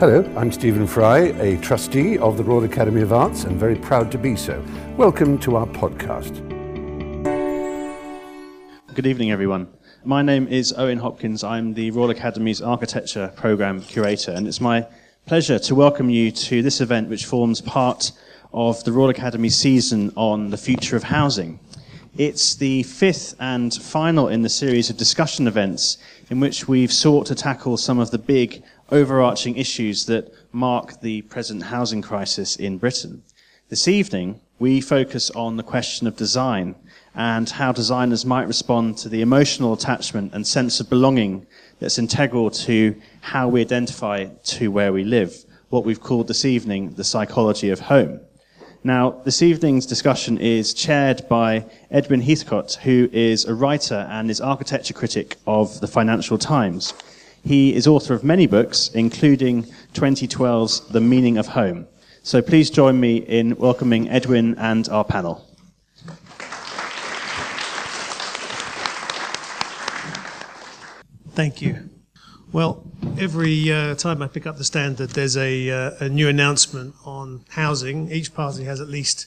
Hello, I'm Stephen Fry, a trustee of the Royal Academy of Arts and very proud to be so. Welcome to our podcast. Good evening, everyone. My name is Owen Hopkins. I'm the Royal Academy's Architecture Programme Curator, and it's my pleasure to welcome you to this event, which forms part of the Royal Academy season on the future of housing. It's the fifth and final in the series of discussion events in which we've sought to tackle some of the big overarching issues that mark the present housing crisis in Britain. This evening, we focus on the question of design and how designers might respond to the emotional attachment and sense of belonging that's integral to how we identify to where we live, what we've called this evening the psychology of home. Now, this evening's discussion is chaired by Edwin Heathcote, who is a writer and is architecture critic of the Financial Times. He is author of many books, including 2012's The Meaning of Home. So please join me in welcoming Edwin and our panel. Thank you. Well, every uh, time I pick up the standard, there's a, uh, a new announcement on housing. Each party has at least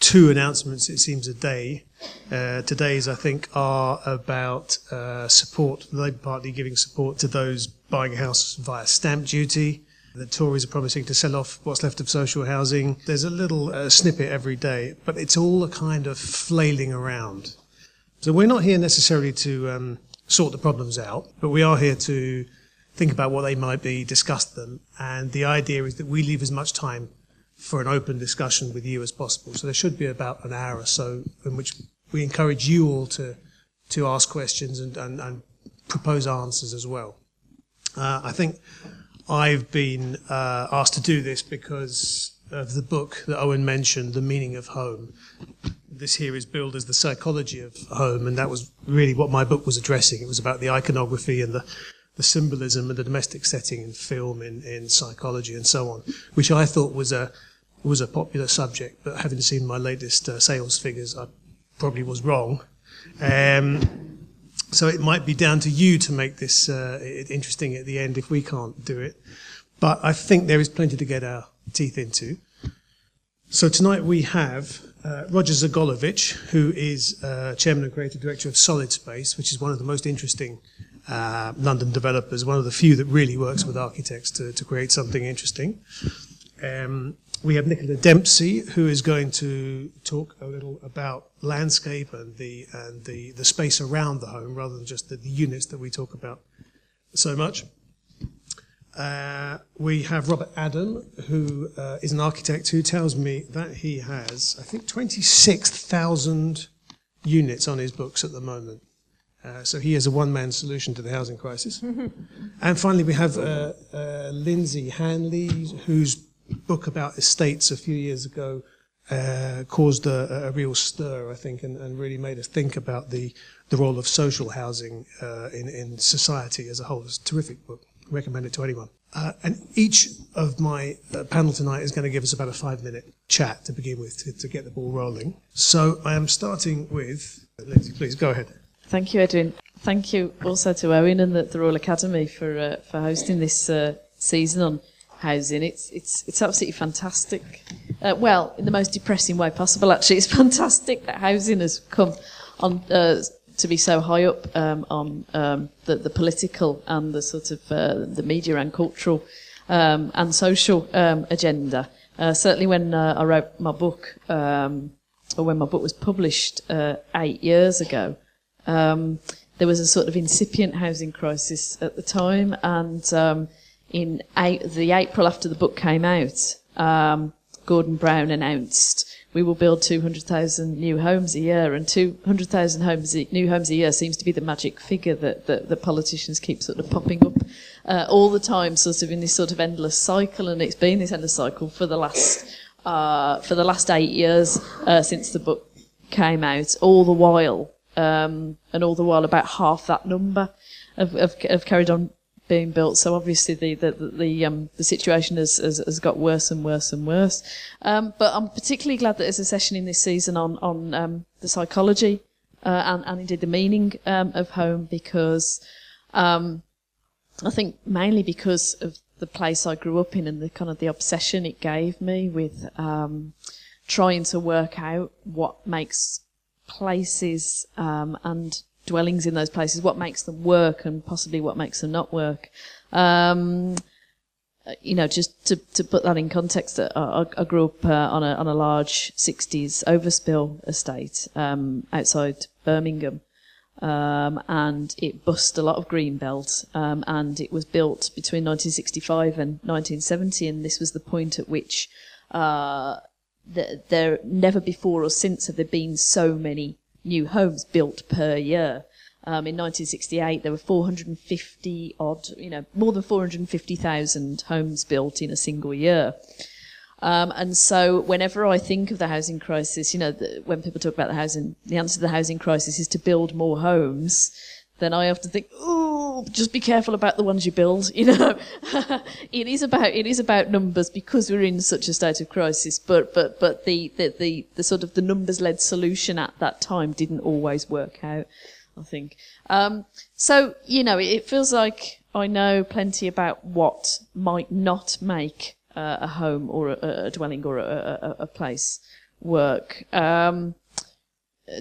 two announcements, it seems, a day. Uh, today's, I think, are about uh, support, the Labour Party giving support to those buying a house via stamp duty. The Tories are promising to sell off what's left of social housing. There's a little uh, snippet every day, but it's all a kind of flailing around. So we're not here necessarily to um, sort the problems out, but we are here to think about what they might be, discuss them, and the idea is that we leave as much time for an open discussion with you as possible. So there should be about an hour or so in which we encourage you all to to ask questions and, and, and propose answers as well. Uh, I think I've been uh, asked to do this because of the book that Owen mentioned, The Meaning of Home. This here is billed as the psychology of home, and that was really what my book was addressing. It was about the iconography and the the symbolism of the domestic setting in film, in, in psychology, and so on, which I thought was a was a popular subject. But having seen my latest uh, sales figures, I probably was wrong. Um, so it might be down to you to make this uh, interesting at the end if we can't do it. But I think there is plenty to get our teeth into. So tonight we have uh, Roger Zogolovitch, who is uh, chairman and creative director of Solid Space, which is one of the most interesting uh, London developers, one of the few that really works with architects to, to create something interesting. Um, we have Nicola Dempsey, who is going to talk a little about landscape and the and the, the space around the home, rather than just the, the units that we talk about so much. Uh, we have Robert Adam, who uh, is an architect who tells me that he has, I think, 26,000 units on his books at the moment. Uh, so he has a one-man solution to the housing crisis. and finally, we have uh, uh, Lynsey Hanley, whose book about estates a few years ago uh, caused a, a, real stir, I think, and, and, really made us think about the, the role of social housing uh, in, in society as a whole. It's a terrific book. Recommend it to anyone. Uh, and each of my panel tonight is going to give us about a five-minute chat to begin with to, to get the ball rolling. So I am starting with Lynsey. Please go ahead. Thank you, Edwin. Thank you also to Owen and the, the Royal Academy for uh, for hosting this uh, season on housing. It's it's it's absolutely fantastic. Uh, well, in the most depressing way possible, actually, it's fantastic that housing has come on uh, to be so high up um, on um, the, the political and the sort of uh, the media and cultural um, and social um, agenda. Uh, certainly, when I wrote my book, um, or when my book was published eight years ago. Um, there was a sort of incipient housing crisis at the time, and um, in the April after the book came out, um, Gordon Brown announced we will build 200,000 new homes a year, and 200,000 homes, new homes a year seems to be the magic figure that, that, that politicians keep sort of popping up uh, all the time, sort of in this sort of endless cycle, and it's been this endless cycle for the last uh, for the last eight years uh, since the book came out. All the while, um, and all the while about half that number have, have, have carried on being built. So obviously the the the, um, the situation has, has, has got worse and worse and worse. Um, but I'm particularly glad that there's a session in this season on on um, the psychology uh, and and indeed the meaning um, of home because um, I think mainly because of the place I grew up in and the kind of the obsession it gave me with um, trying to work out what makes places and dwellings in those places, what makes them work and possibly what makes them not work. Um, you know, just to, to put that in context, uh, I, I grew up uh, on a on a large '60s overspill estate um, outside Birmingham, um, and it bust a lot of green belt, um, and it was built between 1965 and 1970, and this was the point at which uh, the, there never before or since have there been so many new homes built per year. Um, in 1968, there were 450 odd, you know, more than 450,000 homes built in a single year. Um, and so, whenever I think of the housing crisis, you know, the, when people talk about the housing, the answer to the housing crisis is to build more homes. Then I often think, just be careful about the ones you build. You know, it is about it is about numbers because we're in such a state of crisis. But but but the the the, the sort of the numbers led solution at that time didn't always work out. I think. Um, so, you know, it, it, feels like I know plenty about what might not make uh, a home or a, a dwelling or a, a, a place work. Um,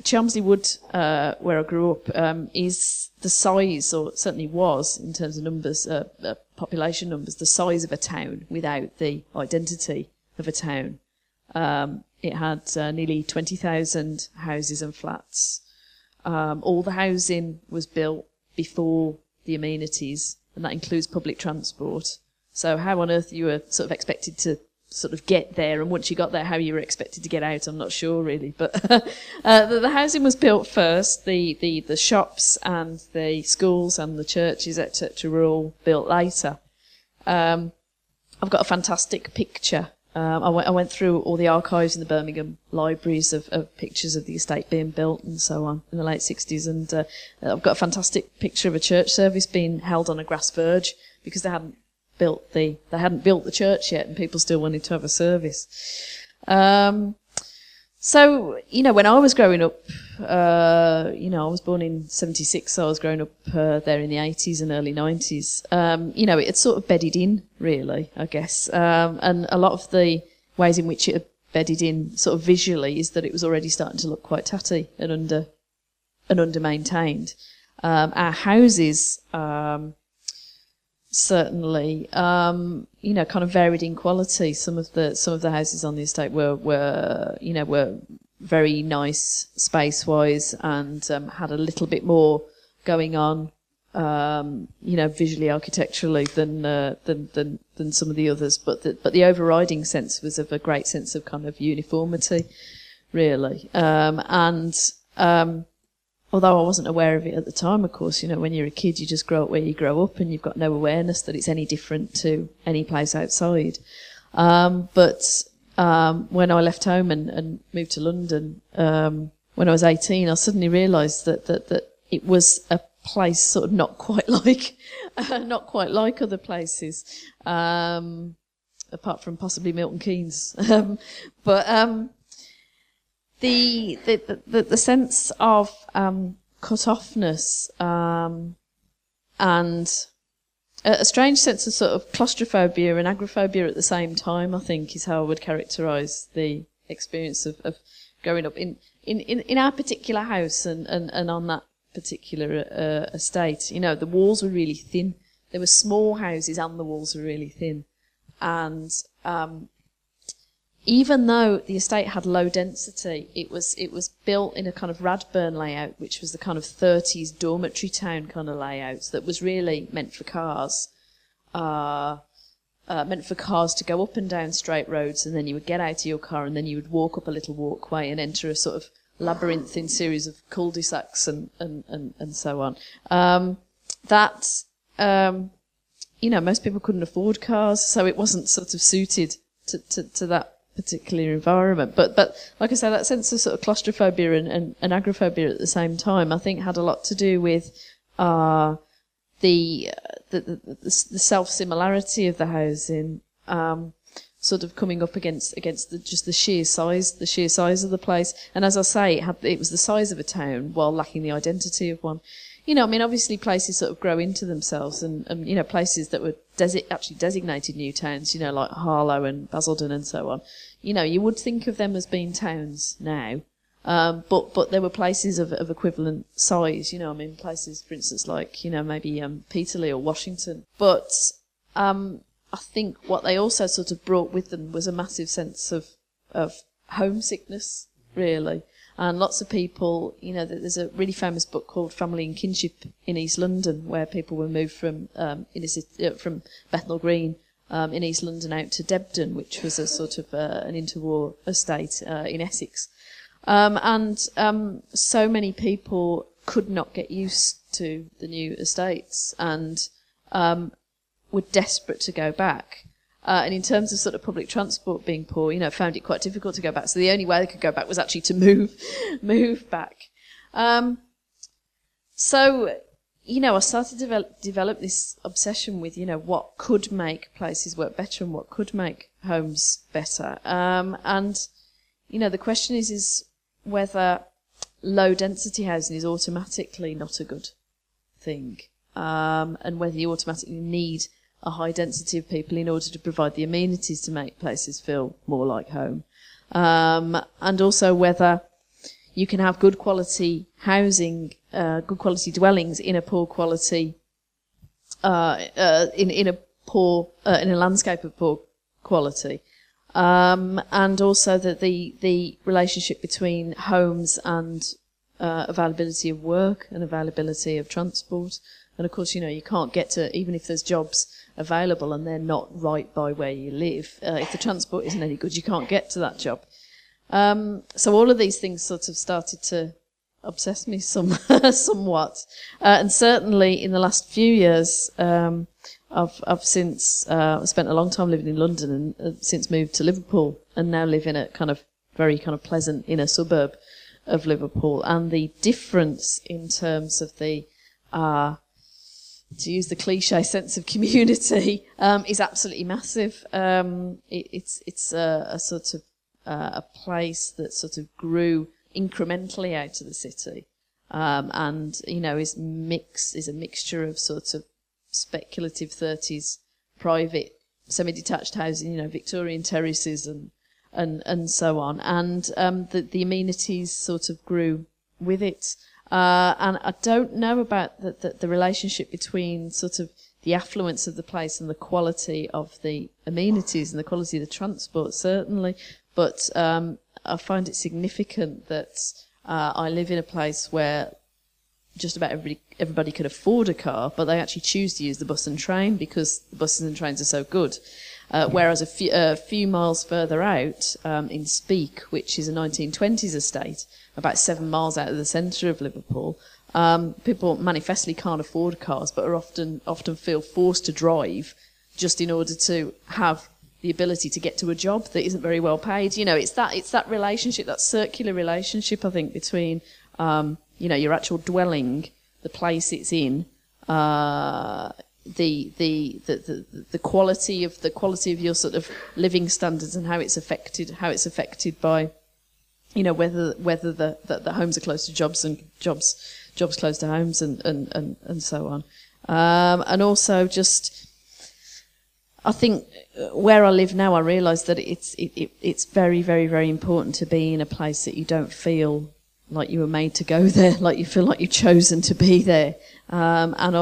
Chelmsley Wood, uh, where I grew up, um, is the size, or certainly was in terms of numbers, uh, uh, population numbers, the size of a town without the identity of a town. Um, it had uh, nearly 20,000 houses and flats. Um, all the housing was built before the amenities, and that includes public transport. So how on earth you were sort of expected to sort of get there, and once you got there, how you were expected to get out, I'm not sure really. But uh, the, the, housing was built first. The, the the shops and the schools and the churches, etc., were all built later. Um, I've got a fantastic picture um, I, went, I went through all the archives in the Birmingham libraries of, of, pictures of the estate being built and so on in the late 60s. And uh, I've got a fantastic picture of a church service being held on a grass verge because they hadn't built the they hadn't built the church yet, and people still wanted to have a service. Um, so, you know, when I was growing up, uh, you know, I was born in 76, so I was growing up uh, there in the 80s and early 90s. Um, you know, it had sort of bedded in, really, I guess. Um, and a lot of the ways in which it had bedded in sort of visually is that it was already starting to look quite tatty and under and under maintained. Um, our houses, um, certainly, um, you know, kind of varied in quality. Some of the some of the houses on the estate were were you know were very nice space wise and um, had a little bit more going on, um, you know, visually architecturally than uh, than than than some of the others. But the, but the overriding sense was of a great sense of kind of uniformity, really, um, and um, although I wasn't aware of it at the time, of course, you know, when you're a kid, you just grow up where you grow up and you've got no awareness that it's any different to any place outside. Um, but um, when I left home and, and moved to London, um, when I was 18, I suddenly realised that, that, that it was a place sort of not quite like, not quite like other places, um, apart from possibly Milton Keynes. Um, but, um, the the the, the sense of um, cut offness um, and a, a, strange sense of sort of claustrophobia and agoraphobia at the same time. I think is how I would characterise the experience of, of growing up in, in, in, in our particular house and, and, and on that particular uh, estate. You know, the walls were really thin. There were small houses and the walls were really thin, and um, even though the estate had low density, it was it was built in a kind of Radburn layout, which was the kind of 30s dormitory town kind of layout that was really meant for cars, uh, uh, meant for cars to go up and down straight roads, and then you would get out of your car, and then you would walk up a little walkway and enter a sort of labyrinthine series of cul-de-sacs and and and, and so on. Um, that um, you know, most people couldn't afford cars, so it wasn't sort of suited to, to, to that particular environment. But but like I say, that sense of sort of claustrophobia and, and, and agoraphobia at the same time, I think had a lot to do with uh, the, the, the, the self similarity of the housing. Um, sort of coming up against against the, just the sheer size, the sheer size of the place. And as I say, it, had, it was the size of a town while lacking the identity of one. You know, I mean, obviously places sort of grow into themselves, and, and you know, places that were desi- actually designated new towns, you know, like Harlow and Basildon and so on, you know, you would think of them as being towns now. Um, but but there were places of, of equivalent size, you know. I mean, places, for instance, like you know maybe um, Peterlee or Washington. But um, I think what they also sort of brought with them was a massive sense of of homesickness, really. And lots of people, you know, there's a really famous book called Family and Kinship in East London, where people were moved from um, uh, from Bethnal Green um, in East London out to Debden, which was a sort of uh, an interwar estate uh, in Essex. Um, and um, so many people could not get used to the new estates and um, were desperate to go back. Uh, and in terms of sort of public transport being poor, you know, found it quite difficult to go back. So the only way they could go back was actually to move, move back. Um, so, you know, I started to develop, develop this obsession with, you know, what could make places work better and what could make homes better. Um, and, you know, the question is, is whether low density housing is automatically not a good thing, um, and whether you automatically need a high density of people in order to provide the amenities to make places feel more like home. Um, and also whether you can have good quality housing, uh, good quality dwellings in a poor quality, uh, uh, in, in a poor, uh, in a landscape of poor quality. Um, and also that the, the relationship between homes and uh, availability of work and availability of transport. And of course, you know, you can't get to, even if there's jobs available and they're not right by where you live. Uh, if the transport isn't any good, you can't get to that job. Um, so all of these things sort of started to obsess me some, somewhat. Uh, and certainly in the last few years, um, I've, I've since uh, spent a long time living in London and uh, since moved to Liverpool and now live in a kind of very kind of pleasant inner suburb of Liverpool. And the difference in terms of the uh, to use the cliche sense of community, um, is absolutely massive. Um, it, it's it's a, a sort of uh, a place that sort of grew incrementally out of the city, um, and you know is mix is a mixture of sort of speculative thirties private semi-detached housing, you know Victorian terraces and and and so on, and um, the the amenities sort of grew with it. Uh, and I don't know about the, the, the, relationship between sort of the affluence of the place and the quality of the amenities and the quality of the transport, certainly. But um, I find it significant that uh, I live in a place where just about everybody everybody can afford a car, but they actually choose to use the bus and train because the buses and trains are so good. Uh, whereas a few, uh, few, miles further out um, in Speke, which is a 1920s estate, about seven miles out of the centre of Liverpool, um, people manifestly can't afford cars, but are often often feel forced to drive just in order to have the ability to get to a job that isn't very well paid. You know, it's that it's that relationship, that circular relationship, I think, between um, you know your actual dwelling, the place it's in, uh, the, the, the, the, quality of the quality of your sort of living standards and how it's affected how it's affected by you know whether whether the, the, the homes are close to jobs and jobs jobs close to homes and and, and, and so on. Um, and also just I think where I live now I realise that it's it, it, it's very very very important to be in a place that you don't feel like you were made to go there like you feel like you've chosen to be there. Um, and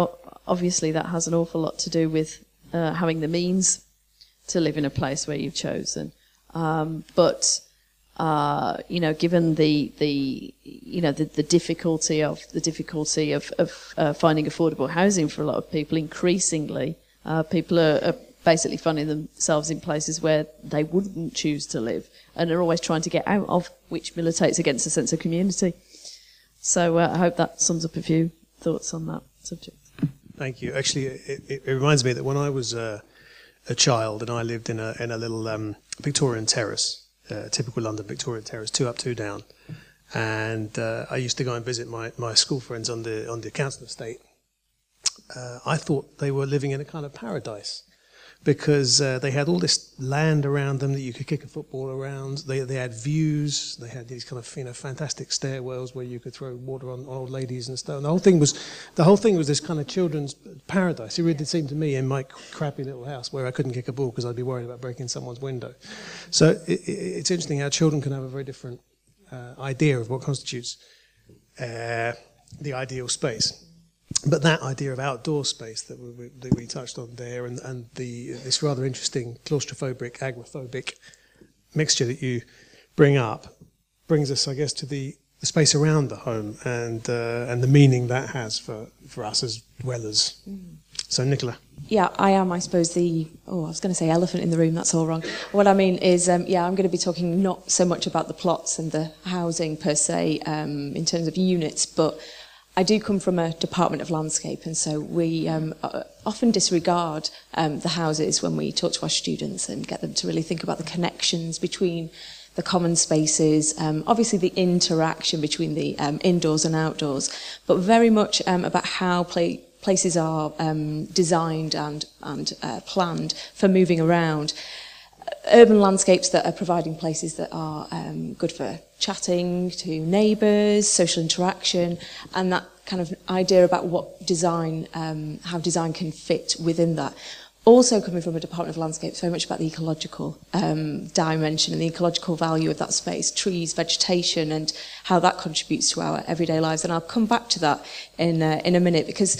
obviously that has an awful lot to do with uh, having the means to live in a place where you've chosen. Um, but uh, you know, given the the you know the, the difficulty of the difficulty of, of uh, finding affordable housing for a lot of people, increasingly uh, people are, are, basically finding themselves in places where they wouldn't choose to live and are always trying to get out of, which militates against a sense of community. So uh, I hope that sums up a few thoughts on that subject. Thank you. Actually, it, it, reminds me that when I was uh, a child and I lived in a in a little um, Victorian terrace, uh, typical London Victorian terrace, two up, two down, and uh, I used to go and visit my, my school friends on the on the council estate. Uh, I thought they were living in a kind of paradise, because uh, they had all this land around them that you could kick a football around. They, they had views. They had these kind of you know fantastic stairwells where you could throw water on, old ladies and stuff. And the whole thing was the whole thing was this kind of children's paradise. It really did seem to me in my crappy little house where I couldn't kick a ball because I'd be worried about breaking someone's window. So it, it, it's interesting how children can have a very different uh, idea of what constitutes uh, the ideal space but that idea of outdoor space that we, that we touched on there, and, and the this rather interesting claustrophobic, agoraphobic mixture that you bring up, brings us, I guess, to the, the space around the home and uh, and the meaning that has for, for us as dwellers. Mm. So, Nicola. Yeah, I am, I suppose, the, oh, I was going to say elephant in the room, that's all wrong. What I mean is, um, yeah, I'm going to be talking not so much about the plots and the housing per se um, in terms of units, but I do come from a Department of Landscape, and so we um, often disregard um, the houses when we talk to our students and get them to really think about the connections between the common spaces, um, obviously the interaction between the um, indoors and outdoors, but very much um, about how play, places are um, designed and, and uh, planned for moving around. Urban landscapes that are providing places that are good for chatting to neighbours, social interaction, and that kind of idea about what design, um, how design can fit within that. Also coming from a Department of Landscape, so much about the ecological um, dimension and the ecological value of that space, trees, vegetation, and how that contributes to our everyday lives. And I'll come back to that in, uh, in a minute because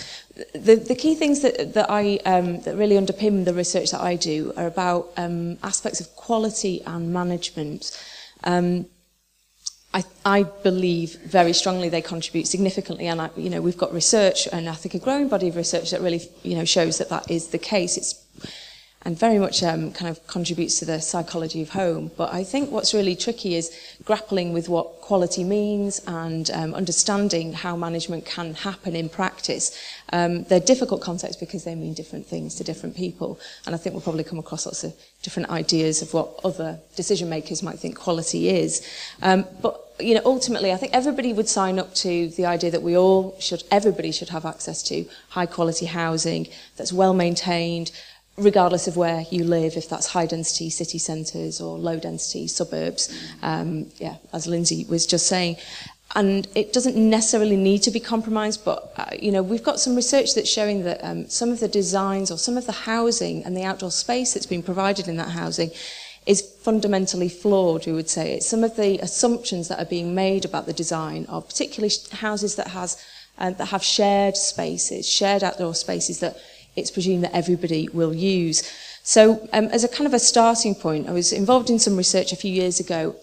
the, the key things that, that, I, um, that really underpin the research that I do are about um, aspects of quality and management. Um, I, I believe very strongly they contribute significantly, and I, you know we've got research, and I think a growing body of research that really you know shows that that is the case. It's and very much um, kind of contributes to the psychology of home. But I think what's really tricky is grappling with what quality means and um, understanding how management can happen in practice. Um, they're difficult concepts because they mean different things to different people. And I think we'll probably come across lots of different ideas of what other decision makers might think quality is. Um, but you know, ultimately, I think everybody would sign up to the idea that we all should, everybody should have access to high quality housing that's well maintained, regardless of where you live, if that's high density city centres or low density suburbs, um, yeah, as Lynsey was just saying. And it doesn't necessarily need to be compromised, but uh, you know we've got some research that's showing that um, some of the designs or some of the housing and the outdoor space that's been provided in that housing is fundamentally flawed, we would say. It's some of the assumptions that are being made about the design of particularly houses that has uh, that have shared spaces, shared outdoor spaces that it's presumed that everybody will use. So um, as a kind of a starting point, I was involved in some research a few years ago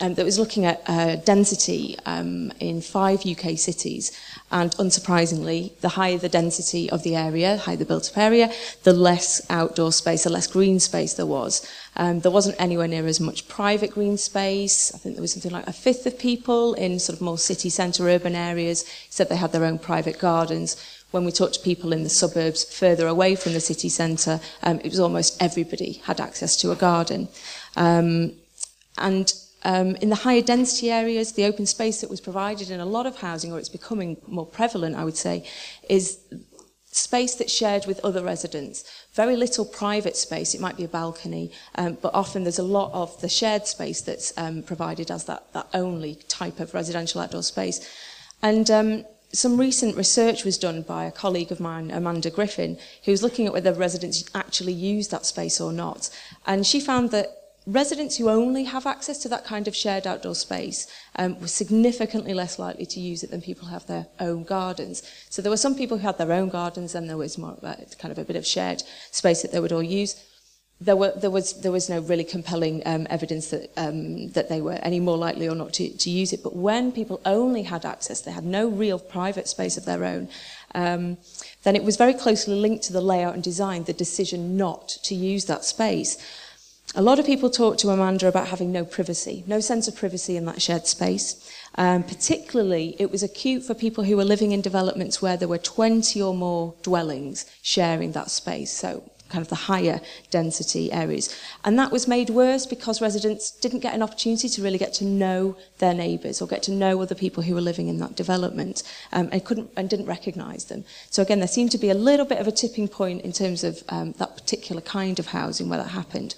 um, that was looking at uh, density um, in five UK cities. And unsurprisingly, the higher the density of the area, the higher the built-up area, the less outdoor space, the less green space there was. Um, there wasn't anywhere near as much private green space. I think there was something like a fifth of people in sort of more city centre urban areas said they had their own private gardens, when we talked to people in the suburbs further away from the city centre, um, it was almost everybody had access to a garden. Um, and um, in the higher density areas, the open space that was provided in a lot of housing, or it's becoming more prevalent, I would say, is space that's shared with other residents. Very little private space, it might be a balcony, um, but often there's a lot of the shared space that's um, provided as that, that only type of residential outdoor space. And um, some recent research was done by a colleague of mine, Amanda Griffin, who was looking at whether residents actually use that space or not. And she found that residents who only have access to that kind of shared outdoor space um, were significantly less likely to use it than people who have their own gardens. So there were some people who had their own gardens and there was more uh, kind of a bit of shared space that they would all use there, were, there, was, there was no really compelling um, evidence that, um, that they were any more likely or not to, to use it. But when people only had access, they had no real private space of their own, um, then it was very closely linked to the layout and design, the decision not to use that space. A lot of people talked to Amanda about having no privacy, no sense of privacy in that shared space. Um, particularly, it was acute for people who were living in developments where there were 20 or more dwellings sharing that space. So kind of the higher density areas. And that was made worse because residents didn't get an opportunity to really get to know their neighbours or get to know other people who were living in that development um, and couldn't and didn't recognise them. So again, there seemed to be a little bit of a tipping point in terms of um, that particular kind of housing where that happened.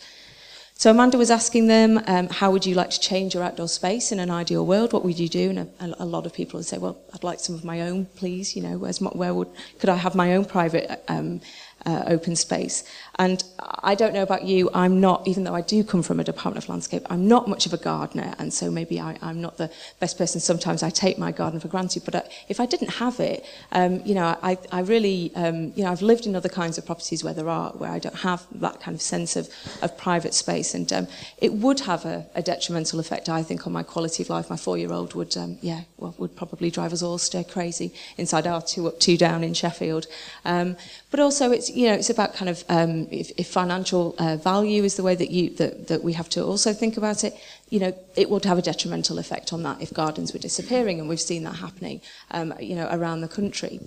So Amanda was asking them, um, how would you like to change your outdoor space in an ideal world? What would you do? And a, a lot of people would say, well, I'd like some of my own, please. You know, where's my, where would could I have my own private um, uh, open space. And I don't know about you, I'm not, even though I do come from a Department of Landscape, I'm not much of a gardener, and so maybe I, I'm not the best person. Sometimes I take my garden for granted, but I, uh, if I didn't have it, um, you know, I, I really, um, you know, I've lived in other kinds of properties where there are, where I don't have that kind of sense of, of private space, and um, it would have a, a detrimental effect, I think, on my quality of life. My four-year-old would, um, yeah, well, would probably drive us all stir crazy inside our two up, two down in Sheffield. Um, but also, it's you know, it's about kind of if, if financial uh, value is the way that you that, that we have to also think about it. You know, it would have a detrimental effect on that if gardens were disappearing, and we've seen that happening, um, you know, around the country.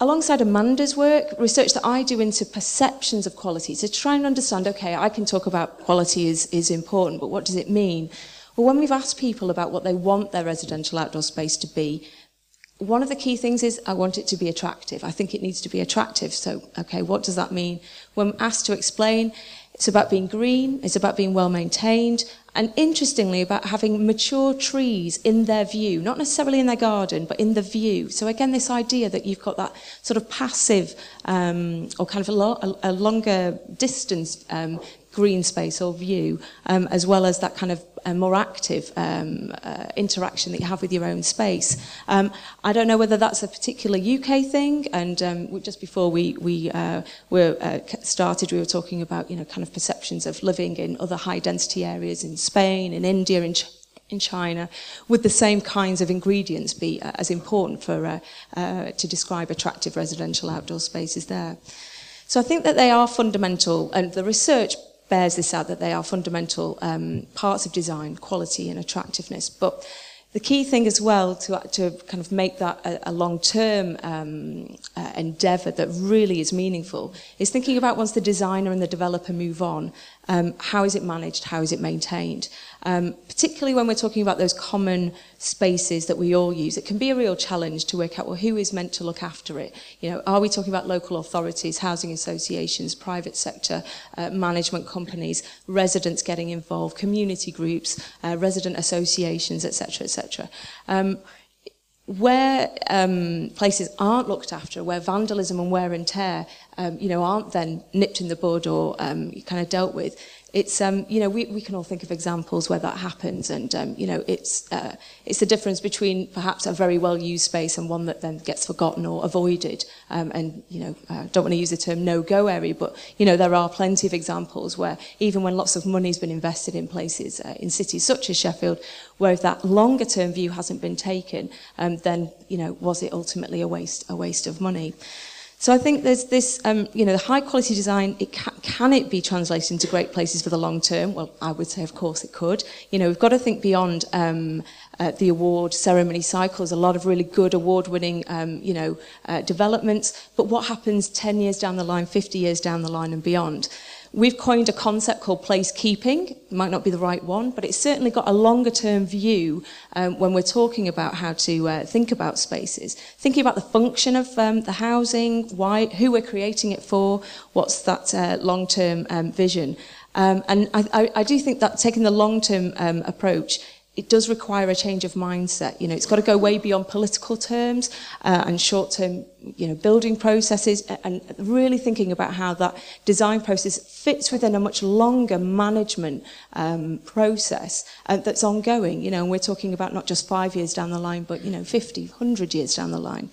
Alongside Amanda's work, research that I do into perceptions of quality, to try and understand, okay, I can talk about quality is, is important, but what does it mean? Well, when we've asked people about what they want their residential outdoor space to be, one of the key things is I want it to be attractive. I think it needs to be attractive. So, okay, what does that mean? When asked to explain, it's about being green, it's about being well maintained, and interestingly, about having mature trees in their view, not necessarily in their garden, but in the view. So, again, this idea that you've got that sort of passive um, or kind of a, lo- a longer distance um, green space or view, um, as well as that kind of uh, more active um, uh, interaction that you have with your own space. Um, I don't know whether that's a particular UK thing, and um, just before we, we uh, were uh, started, we were talking about you know kind of perceptions of living in other high density areas in Spain, in India, in in China, would the same kinds of ingredients be uh, as important for uh, uh, to describe attractive residential outdoor spaces there? So I think that they are fundamental, and the research bears this out that they are fundamental um, parts of design, quality and attractiveness. But the key thing as well to, to kind of make that a, a long-term um, uh, endeavour that really is meaningful is thinking about once the designer and the developer move on, um, how is it managed, how is it maintained? Um, particularly when we're talking about those common spaces that we all use, it can be a real challenge to work out, well, who is meant to look after it? You know, are we talking about local authorities, housing associations, private sector, uh, management companies, residents getting involved, community groups, uh, resident associations, etc., etc. Um, where um, places aren't looked after, where vandalism and wear and tear, um, you know, aren't then nipped in the bud or um, kind of dealt with, it's um, you know we, we can all think of examples where that happens and um, you know it's uh, it's the difference between perhaps a very well used space and one that then gets forgotten or avoided. Um, and you know I uh, don't want to use the term no go area but you know there are plenty of examples where even when lots of money has been invested in places uh, in cities such as Sheffield where that longer term view hasn't been taken um, then you know was it ultimately a waste a waste of money so I think there's this, um, you know, the high quality design, it can, can it be translated into great places for the long term? Well, I would say, of course, it could. You know, we've got to think beyond um, uh, the award ceremony cycles, a lot of really good award winning, um, you know, uh, developments. But what happens 10 years down the line, 50 years down the line and beyond? We've coined a concept called placekeeping. It might not be the right one, but it's certainly got a longer term view um, when we're talking about how to uh, think about spaces. Thinking about the function of um, the housing, why, who we're creating it for, what's that uh, long term um, vision. Um, and I, I, I do think that taking the long term um, approach it does require a change of mindset. You know, it's got to go way beyond political terms uh, and short-term, you know, building processes, and really thinking about how that design process fits within a much longer management um, process uh, that's ongoing. You know, and we're talking about not just five years down the line, but you know, 50, 100 years down the line.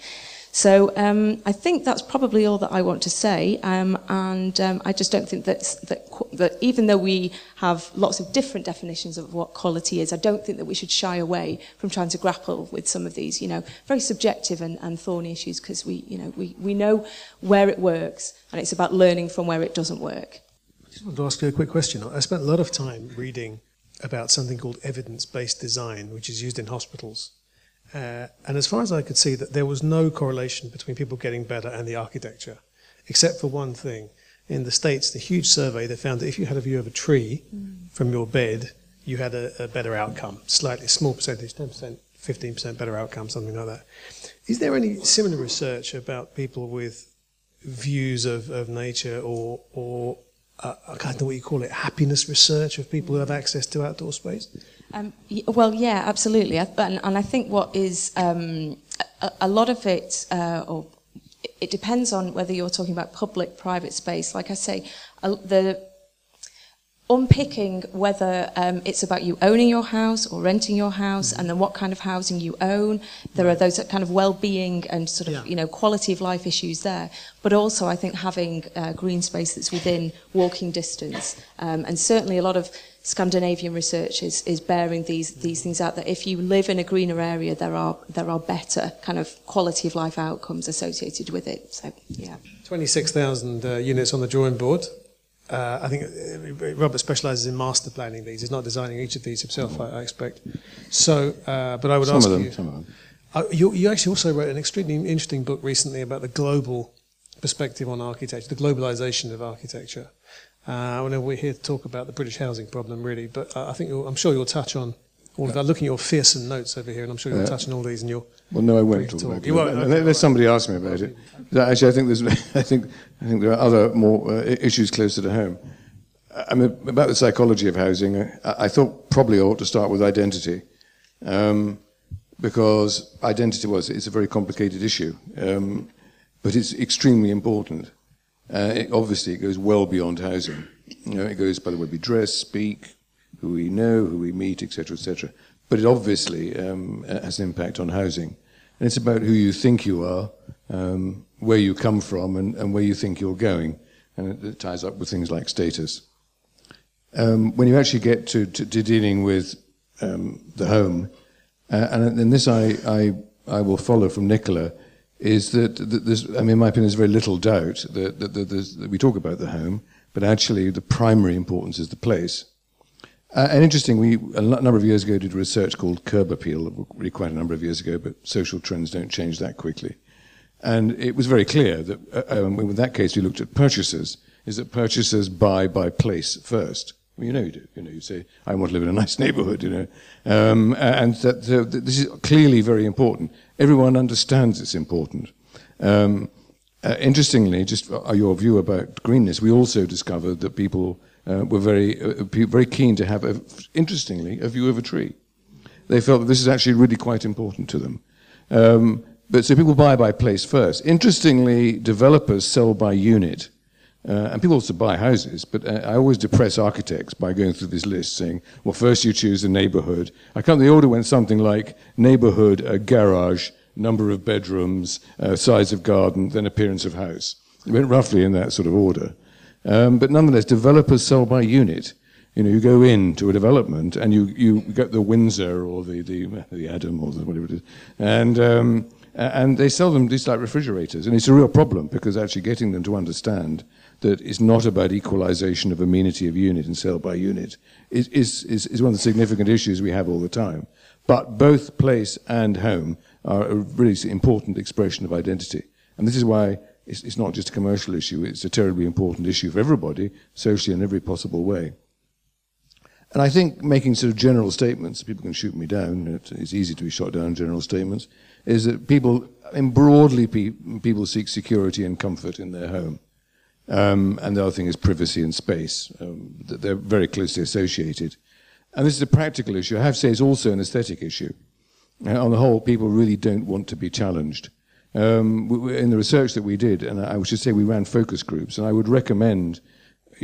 So um, I think that's probably all that I want to say. Um, and um, I just don't think that, that, that even though we have lots of different definitions of what quality is, I don't think that we should shy away from trying to grapple with some of these, you know, very subjective and, and thorny issues because we, you know, we, we know where it works and it's about learning from where it doesn't work. I just wanted to ask you a quick question. I spent a lot of time reading about something called evidence-based design, which is used in hospitals. Uh, and as far as I could see, that there was no correlation between people getting better and the architecture, except for one thing. in the States, the huge survey, they found that if you had a view of a tree from your bed, you had a, a better outcome, slightly small percentage, 10%, 15% better outcome, something like that. Is there any similar research about people with views of, of nature or, or uh, I don't know what you call it, happiness research of people who have access to outdoor space? Um, well, yeah, absolutely. And, and I think what is um, a, a lot of it, uh, or it depends on whether you're talking about public, private space. Like I say, uh, the unpicking whether um, it's about you owning your house or renting your house and then what kind of housing you own there are those kind of well-being and sort of Yeah. you know quality of life issues there but also i think having uh, green space that's within walking distance um, and certainly a lot of Scandinavian research is, is bearing these these things out that if you live in a greener area there are there are better kind of quality of life outcomes associated with it so yeah 26,000 uh, units on the drawing board. Uh, I think uh, Robert specialises in master planning these. He's not designing each of these himself, I, I expect. So, uh, but I would Some ask of them, you. some of them. Uh, you, you actually also wrote an extremely interesting book recently about the global perspective on architecture, the globalization of architecture. Uh, I know we're here to talk about the British housing problem, really, but I think I'm sure you'll touch on all of that. Looking at your fearsome notes over here, and I'm sure you'll Yeah. touch on all these in your. Well, no, I won't talk talk. about it. Unless Okay, unless somebody asks me about it. Actually, I think there's, I think, I think there are other more uh, issues closer to home. I mean, about the psychology of housing, I, I thought probably I ought to start with identity, um, because identity was it's a very complicated issue, um, but it's extremely important. Uh, it, obviously, it goes well beyond housing. You know, it goes by the way we dress, speak, who we know, who we meet, etc., etc. But it obviously um, has an impact on housing, and it's about who you think you are, um, where you come from, and, and where you think you're going, and it, it ties up with things like status. Um, when you actually get to, to, to dealing with um, the home, uh, and, and this I, I, I will follow from Nicola, is that, that there's, I mean, in my opinion, there's very little doubt that, that, that, that we talk about the home, but actually the primary importance is the place. Uh, and interesting, we a number of years ago did research called Curb Appeal, really quite a number of years ago, but social trends don't change that quickly. And it was very clear that, uh, um, in that case, we looked at purchasers, is that purchasers buy by place first. Well, you know you do. You know, you say, I want to live in a nice neighborhood, you know. Um, and that, this is clearly very important. Everyone understands it's important. Um, uh, interestingly, just uh, your view about greenness, we also discovered that people uh, were very, uh, very keen to have, a, interestingly, a view of a tree. They felt that this is actually really quite important to them. Um, but so people buy by place first. Interestingly, developers sell by unit. Uh, and people also buy houses, but uh, I always depress architects by going through this list saying, well, first you choose the neighborhood. I can't, the order went something like neighborhood, a garage, number of bedrooms, uh, size of garden, then appearance of house. It went roughly in that sort of order. Um, but nonetheless, developers sell by unit. You know, you go into a development and you, you get the Windsor or the, the, the Adam or the, whatever it is, and, um, and they sell them just like refrigerators. And it's a real problem because actually getting them to understand that it's not about equalization of amenity of unit and sell by unit is, is, is, is one of the significant issues we have all the time. But both place and home are a really important expression of identity. And this is why it's, it's not just a commercial issue, it's a terribly important issue for everybody, socially in every possible way. And I think making sort of general statements, people can shoot me down, it's easy to be shot down in general statements, is that people, mean, broadly, pe- people seek security and comfort in their home. Um, and the other thing is privacy and space. Um, they're very closely associated. And this is a practical issue. I have to say it's also an aesthetic issue. Uh, on the whole, people really don't want to be challenged. Um, in the research that we did, and I should say we ran focus groups, and I would recommend,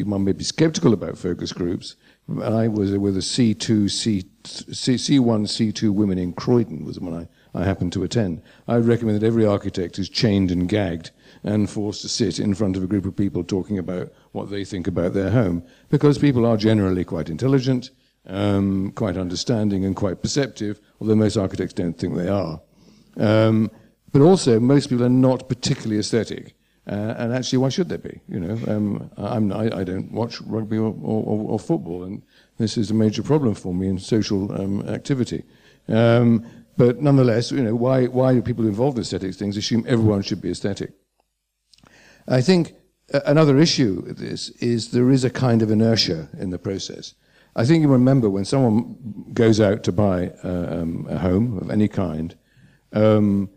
one may be skeptical about focus groups, and I was with a C2, C, C, C1, C2 women in Croydon was the one I, I happened to attend. I would recommend that every architect is chained and gagged and forced to sit in front of a group of people talking about what they think about their home, because people are generally quite intelligent, um, quite understanding, and quite perceptive, although most architects don't think they are. Um, but also, most people are not particularly aesthetic. Uh, and actually, why should they be? You know, um, I, I don't watch rugby or, or, or football, and this is a major problem for me in social um, activity. Um, but nonetheless, you know, why, why do people involved in aesthetics things assume everyone should be aesthetic? I think another issue with this is there is a kind of inertia in the process. I think you remember when someone goes out to buy uh, um, a home of any kind, um,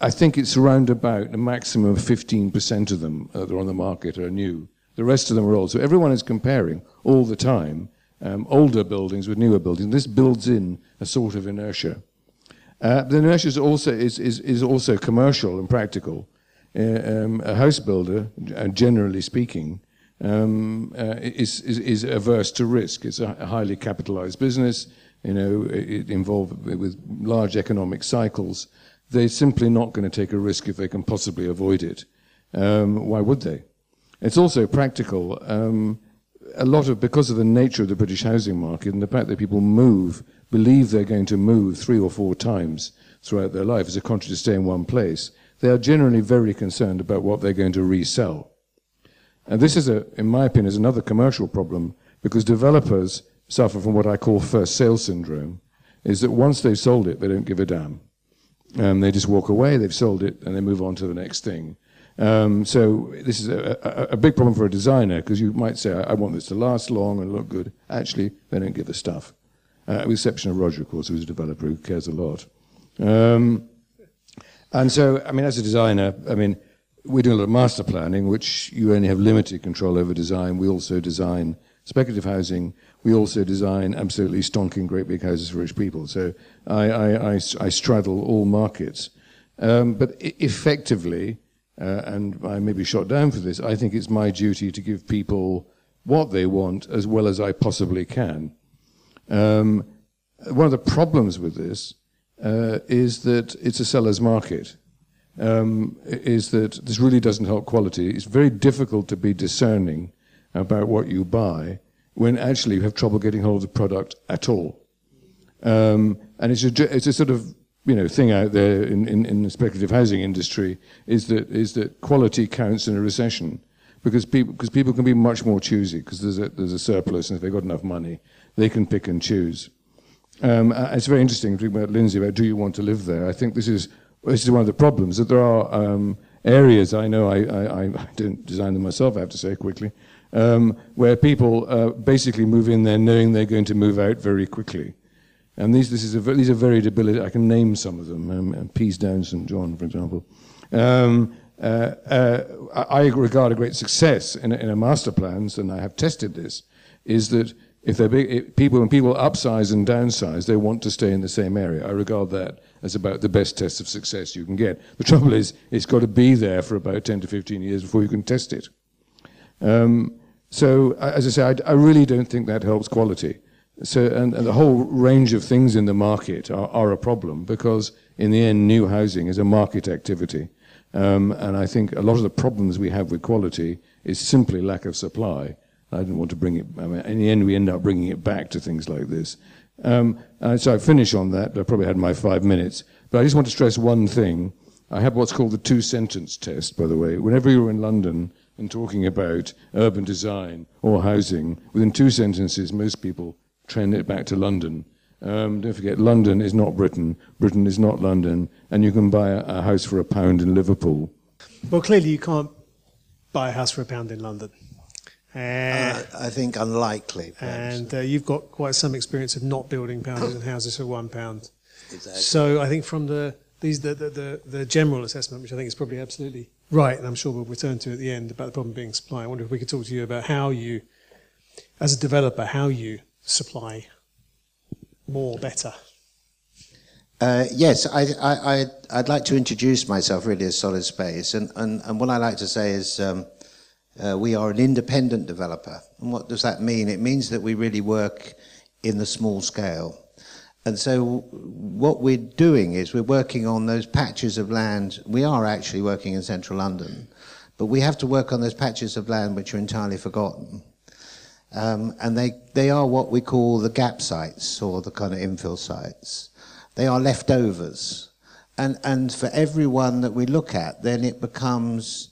I think it's around about a maximum of 15% of them that are on the market are new. The rest of them are old. So everyone is comparing all the time um, older buildings with newer buildings. This builds in a sort of inertia. Uh, the inertia is also, is, is, is also commercial and practical. Uh, um, a house builder, uh, generally speaking, um, uh, is, is, is, averse to risk. It's a, highly capitalized business, you know, it, involved with large economic cycles. They're simply not going to take a risk if they can possibly avoid it. Um, why would they? It's also practical. Um, a lot of, because of the nature of the British housing market and the fact that people move, believe they're going to move three or four times throughout their life as a contrary to stay in one place, they are generally very concerned about what they're going to resell. And this is, a, in my opinion, is another commercial problem because developers suffer from what I call first sale syndrome, is that once they've sold it, they don't give a damn. Um, they just walk away, they've sold it, and they move on to the next thing. Um, so this is a, a, a, big problem for a designer because you might say, I, I, want this to last long and look good. Actually, they don't give a stuff. Uh, with the exception of Roger, of course, who's a developer who cares a lot. Um, and so, I mean, as a designer, I mean, we do a lot of master planning, which you only have limited control over design. We also design speculative housing. We also design absolutely stonking great big houses for rich people. So I, I, I, I straddle all markets. Um, but effectively, uh, and I may be shot down for this, I think it's my duty to give people what they want as well as I possibly can. Um, one of the problems with this uh, is that it's a seller's market. Um, is that this really doesn't help quality. It's very difficult to be discerning about what you buy when actually you have trouble getting hold of the product at all. Um, and it's a, it's a sort of you know thing out there in, in, in, the speculative housing industry is that is that quality counts in a recession because people because people can be much more choosy because there's a there's a surplus and if they've got enough money they can pick and choose. Um, uh, it's very interesting to talking about Lynsey about do you want to live there. I think this is this is one of the problems that there are um, areas I know I, I, I didn't design them myself I have to say quickly um, where people uh, basically move in there knowing they're going to move out very quickly. And these, this is a, these are very debilitating. I can name some of them. Um, uh, Peasedown St John, for example. Um, uh, uh, I regard a great success in, in a master plans, and I have tested this, is that if they're big, if people, when people upsize and downsize, they want to stay in the same area. I regard that as about the best test of success you can get. The trouble is, it's got to be there for about 10 to 15 years before you can test it. Um, so, as I say, I, I, really don't think that helps quality. So, and, and, the whole range of things in the market are, are, a problem because, in the end, new housing is a market activity. Um, and I think a lot of the problems we have with quality is simply lack of supply. I didn't want to bring it, I mean, in the end, we end up bringing it back to things like this. Um, so I finish on that. I probably had my five minutes. But I just want to stress one thing. I have what's called the two sentence test, by the way. Whenever you're in London, and talking about urban design or housing, within two sentences, most people trend it back to London. Um, don't forget, London is not Britain. Britain is not London. And you can buy a, a, house for a pound in Liverpool. Well, clearly you can't buy a house for a pound in London. Uh, I think unlikely. Perhaps. And uh, you've got quite some experience of not building pounds and houses for one pound. Exactly. So I think from the these the, the, the, the general assessment, which I think is probably absolutely right, and I'm sure we'll return to at the end about the problem being supply. I wonder if we could talk to you about how you, as a developer, how you supply more better. Uh, yes, I, I, I'd like to introduce myself really as Solid Space, and, and, and what I like to say is um, uh, we are an independent developer. And what does that mean? It means that we really work in the small scale. And so what we're doing is we're working on those patches of land. We are actually working in central London, but we have to work on those patches of land which are entirely forgotten. Um, and they, they are what we call the gap sites or the kind of infill sites. They are leftovers. And, and for every one that we look at, then it becomes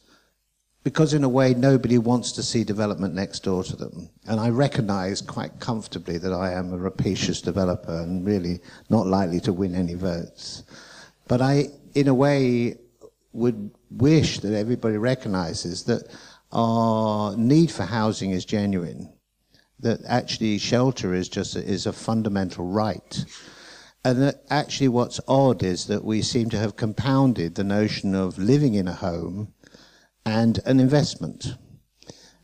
because in a way nobody wants to see development next door to them. And I recognize quite comfortably that I am a rapacious developer and really not likely to win any votes. But I, in a way, would wish that everybody recognizes that our need for housing is genuine, that actually shelter is just a, is a fundamental right. And that actually what's odd is that we seem to have compounded the notion of living in a home and an investment.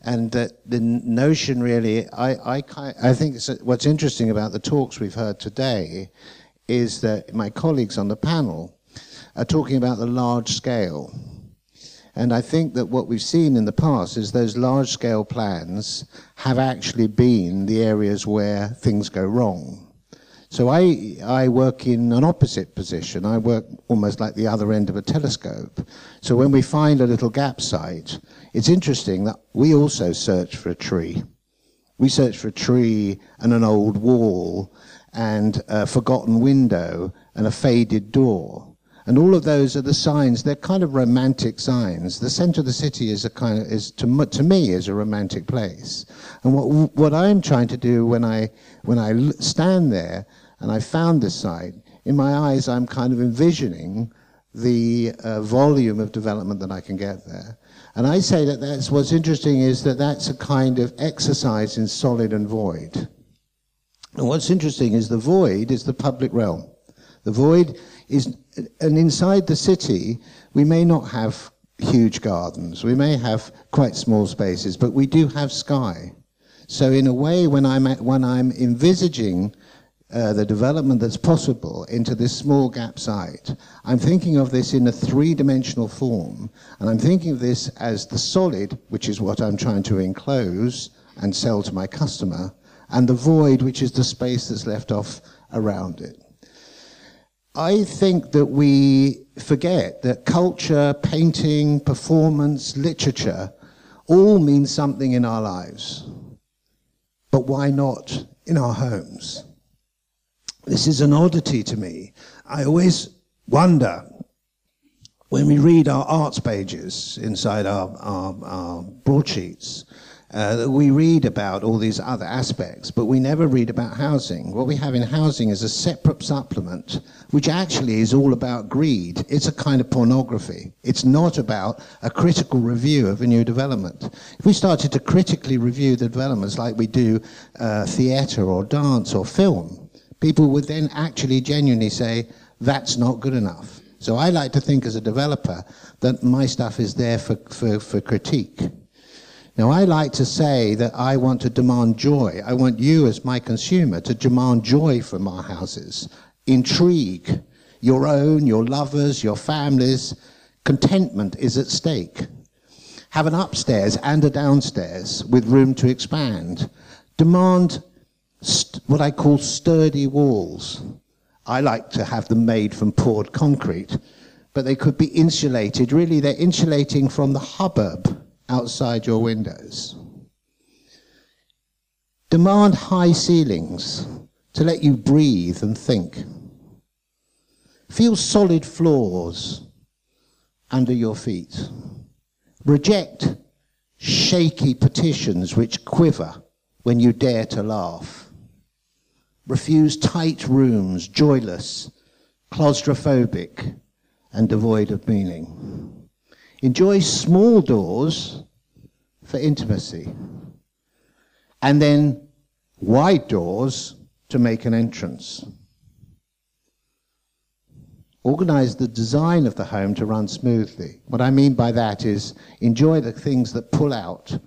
And that the notion really, I, I, I think what's interesting about the talks we've heard today is that my colleagues on the panel are talking about the large scale. And I think that what we've seen in the past is those large scale plans have actually been the areas where things go wrong. So I, I work in an opposite position. I work almost like the other end of a telescope. So when we find a little gap site, it's interesting that we also search for a tree. We search for a tree and an old wall and a forgotten window and a faded door. And all of those are the signs. They're kind of romantic signs. The center of the city is a kind of is to, to me is a romantic place. And what what I'm trying to do when I when I stand there and I found this site, in my eyes, I'm kind of envisioning the uh, volume of development that I can get there. And I say that that's what's interesting is that that's a kind of exercise in solid and void. And what's interesting is the void is the public realm. The void is, and inside the city, we may not have huge gardens, we may have quite small spaces, but we do have sky. So in a way, when I'm, at, when I'm envisaging uh, the development that's possible into this small gap site, I'm thinking of this in a three-dimensional form, and I'm thinking of this as the solid, which is what I'm trying to enclose and sell to my customer, and the void, which is the space that's left off around it. I think that we forget that culture, painting, performance, literature all mean something in our lives. But why not in our homes? This is an oddity to me. I always wonder when we read our arts pages inside our, our, our broadsheets uh, we read about all these other aspects, but we never read about housing. What we have in housing is a separate supplement, which actually is all about greed. It's a kind of pornography. It's not about a critical review of a new development. If we started to critically review the developments like we do uh, theatre or dance or film, people would then actually genuinely say, that's not good enough. So I like to think as a developer that my stuff is there for, for, for critique. Now, I like to say that I want to demand joy. I want you, as my consumer, to demand joy from our houses, intrigue, your own, your lovers, your families. Contentment is at stake. Have an upstairs and a downstairs with room to expand. Demand what I call sturdy walls. I like to have them made from poured concrete, but they could be insulated. Really, they're insulating from the hubbub outside your windows. Demand high ceilings to let you breathe and think. Feel solid floors under your feet. Reject shaky petitions which quiver when you dare to laugh. Refuse tight rooms, joyless, claustrophobic, and devoid of meaning. Enjoy small doors for intimacy. And then wide doors to make an entrance. Organize the design of the home to run smoothly. What I mean by that is enjoy the things that pull out,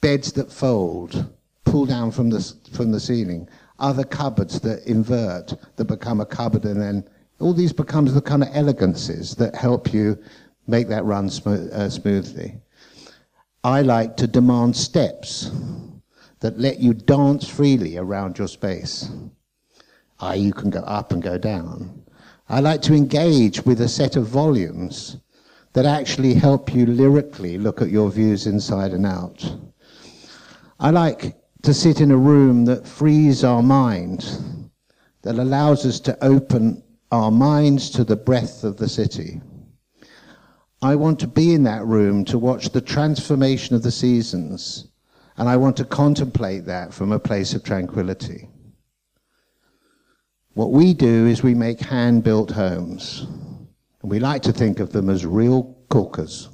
beds that fold, pull down from the, from the ceiling, other cupboards that invert, that become a cupboard, and then all these becomes the kind of elegances that help you make that run uh, smoothly. I like to demand steps that let you dance freely around your space. I, you can go up and go down. I like to engage with a set of volumes that actually help you lyrically look at your views inside and out. I like to sit in a room that frees our mind, that allows us to open our minds to the breath of the city. I want to be in that room to watch the transformation of the seasons, and I want to contemplate that from a place of tranquility. What we do is we make hand built homes, and we like to think of them as real corkers.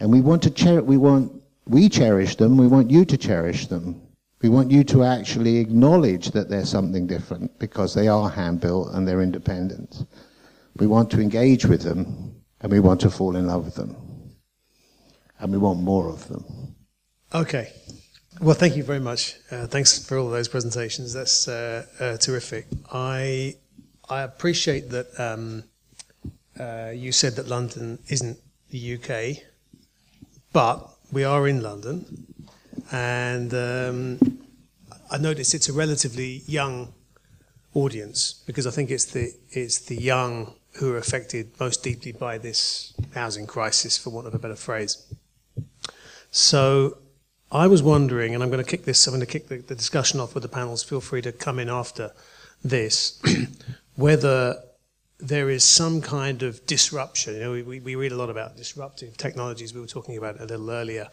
And we want to cher- we want we cherish them, we want you to cherish them. We want you to actually acknowledge that they're something different because they are hand built and they're independent. We want to engage with them and we want to fall in love with them. And we want more of them. Okay. Well, thank you very much. Uh, thanks for all of those presentations. That's uh, uh, terrific. I I appreciate that um, uh, you said that London isn't the UK, but we are in London, and um, I notice it's a relatively young audience because I think it's the it's the young who are affected most deeply by this housing crisis, for want of a better phrase. So I was wondering, and I'm going to kick this, I'm going to kick the, the discussion off with the panels. Feel free to come in after this, whether there is some kind of disruption. You know, we, we read a lot about disruptive technologies. We were talking about a little earlier,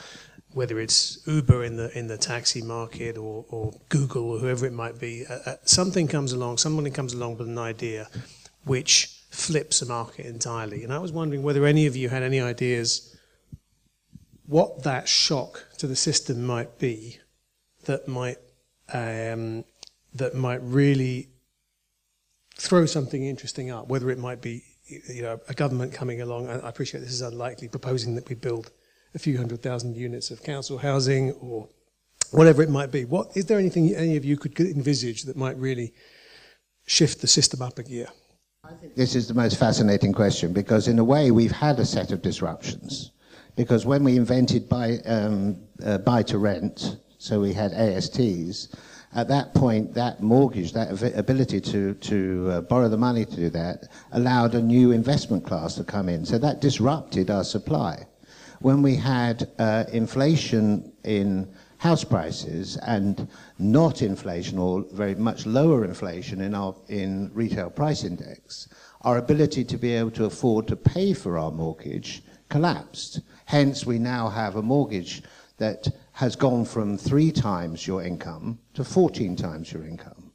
whether it's Uber in the in the taxi market or, or Google or whoever it might be. Uh, uh, something comes along, somebody comes along with an idea which flips a market entirely. And I was wondering whether any of you had any ideas what that shock to the system might be that might um, that might really throw something interesting up, whether it might be you know a government coming along. I appreciate this is unlikely, proposing that we build a few hundred thousand units of council housing or whatever it might be. What is there anything any of you could envisage that might really shift the system up a gear? I think this is the most fascinating question because, in a way, we've had a set of disruptions. Because when we invented buy, um, uh, buy to rent, so we had ASTs, at that point, that mortgage, that ability to, to uh, borrow the money to do that, allowed a new investment class to come in. So that disrupted our supply. When we had uh, inflation in house prices and not inflation or very much lower inflation in our in retail price index, our ability to be able to afford to pay for our mortgage collapsed. Hence, we now have a mortgage that has gone from three times your income to 14 times your income.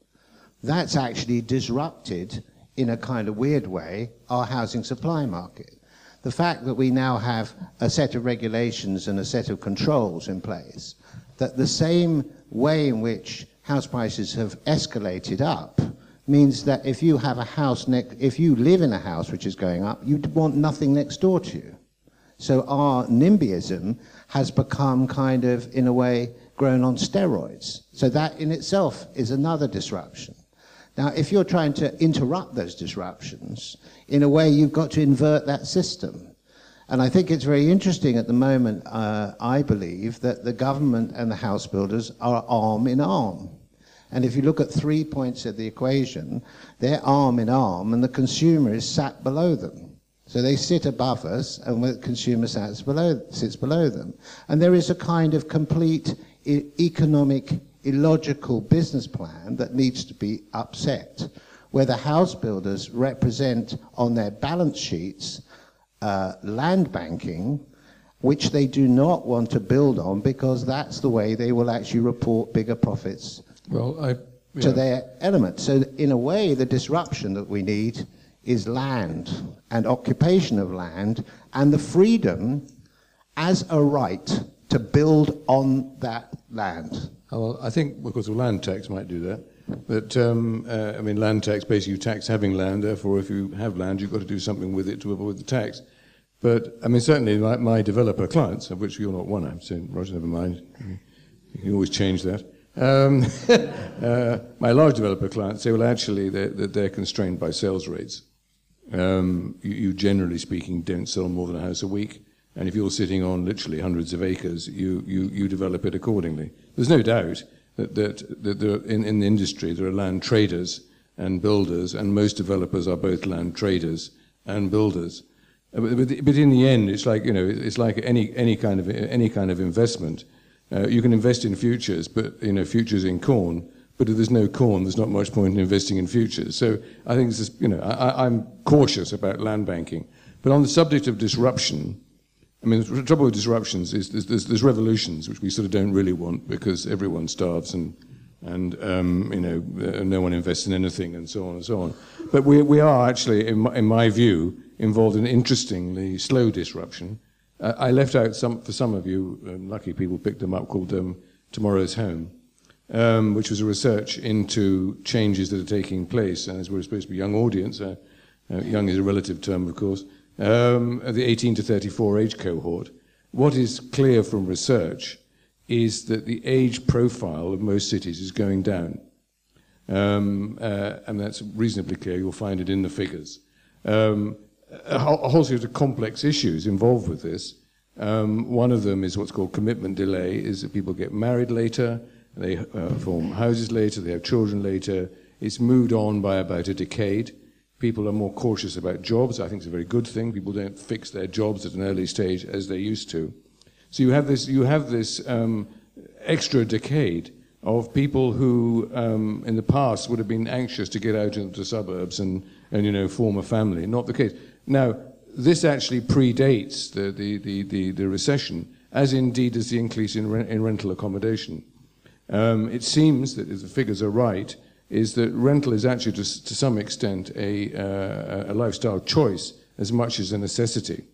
That's actually disrupted, in a kind of weird way, our housing supply market. The fact that we now have a set of regulations and a set of controls in place, that the same way in which house prices have escalated up means that if you have a house next, if you live in a house which is going up, you want nothing next door to you. So our NIMBYism has become kind of, in a way, grown on steroids. So that in itself is another disruption. Now, if you're trying to interrupt those disruptions, in a way, you've got to invert that system. And I think it's very interesting at the moment, uh, I believe, that the government and the house builders are arm in arm. And if you look at three points of the equation, they're arm in arm, and the consumer is sat below them. So they sit above us, and consumer sits below, sits below them. And there is a kind of complete economic, illogical business plan that needs to be upset, where the house builders represent on their balance sheets uh, land banking, which they do not want to build on because that's the way they will actually report bigger profits well, I, yeah. to their element. So, in a way, the disruption that we need is land and occupation of land and the freedom as a right to build on that land. Oh, well, I think because of land tax might do that. But um, uh, I mean, land tax basically you tax having land. Therefore, if you have land, you've got to do something with it to avoid the tax. But I mean, certainly my, my developer clients, of which you're not one, I'm saying, Roger, never mind. You can always change that. Um, uh, my large developer clients say, well, actually, they're, they're constrained by sales rates um, you, you, generally speaking don't sell more than a house a week. And if you're sitting on literally hundreds of acres, you, you, you develop it accordingly. There's no doubt that, that, that there, in, in the industry there are land traders and builders, and most developers are both land traders and builders. Uh, but, but in the end, it's like you know, it's like any any kind of any kind of investment. Uh, you can invest in futures, but you know, futures in corn but if there's no corn, there's not much point in investing in futures. So I think this is, you know, I, am cautious about land banking. But on the subject of disruption, I mean, the trouble with disruptions is there's, there's, there's revolutions, which we sort of don't really want because everyone starves and, and um, you know, uh, no one invests in anything and so on and so on. But we, we are actually, in my, in my view, involved in interestingly slow disruption. Uh, I left out some for some of you, um, lucky people picked them up, called um, Tomorrow's Home, um, which was a research into changes that are taking place. And as we're supposed to be a young audience, uh, uh, young is a relative term, of course, um, the 18 to 34 age cohort. What is clear from research is that the age profile of most cities is going down. Um, uh, and that's reasonably clear. You'll find it in the figures. Um, a, whole, a, whole, series of complex issues involved with this. Um, one of them is what's called commitment delay, is that people get married later, they uh, form houses later, they have children later. It's moved on by about a decade. People are more cautious about jobs. I think it's a very good thing. People don't fix their jobs at an early stage as they used to. So you have this, you have this um, extra decade of people who, um, in the past, would have been anxious to get out into the suburbs and, and you know, form a family. Not the case. Now, this actually predates the, the, the, the, the recession, as indeed does the increase in, re- in rental accommodation. Um, it seems that, if the figures are right, is that rental is actually, to, to some extent, a, uh, a lifestyle choice as much as a necessity.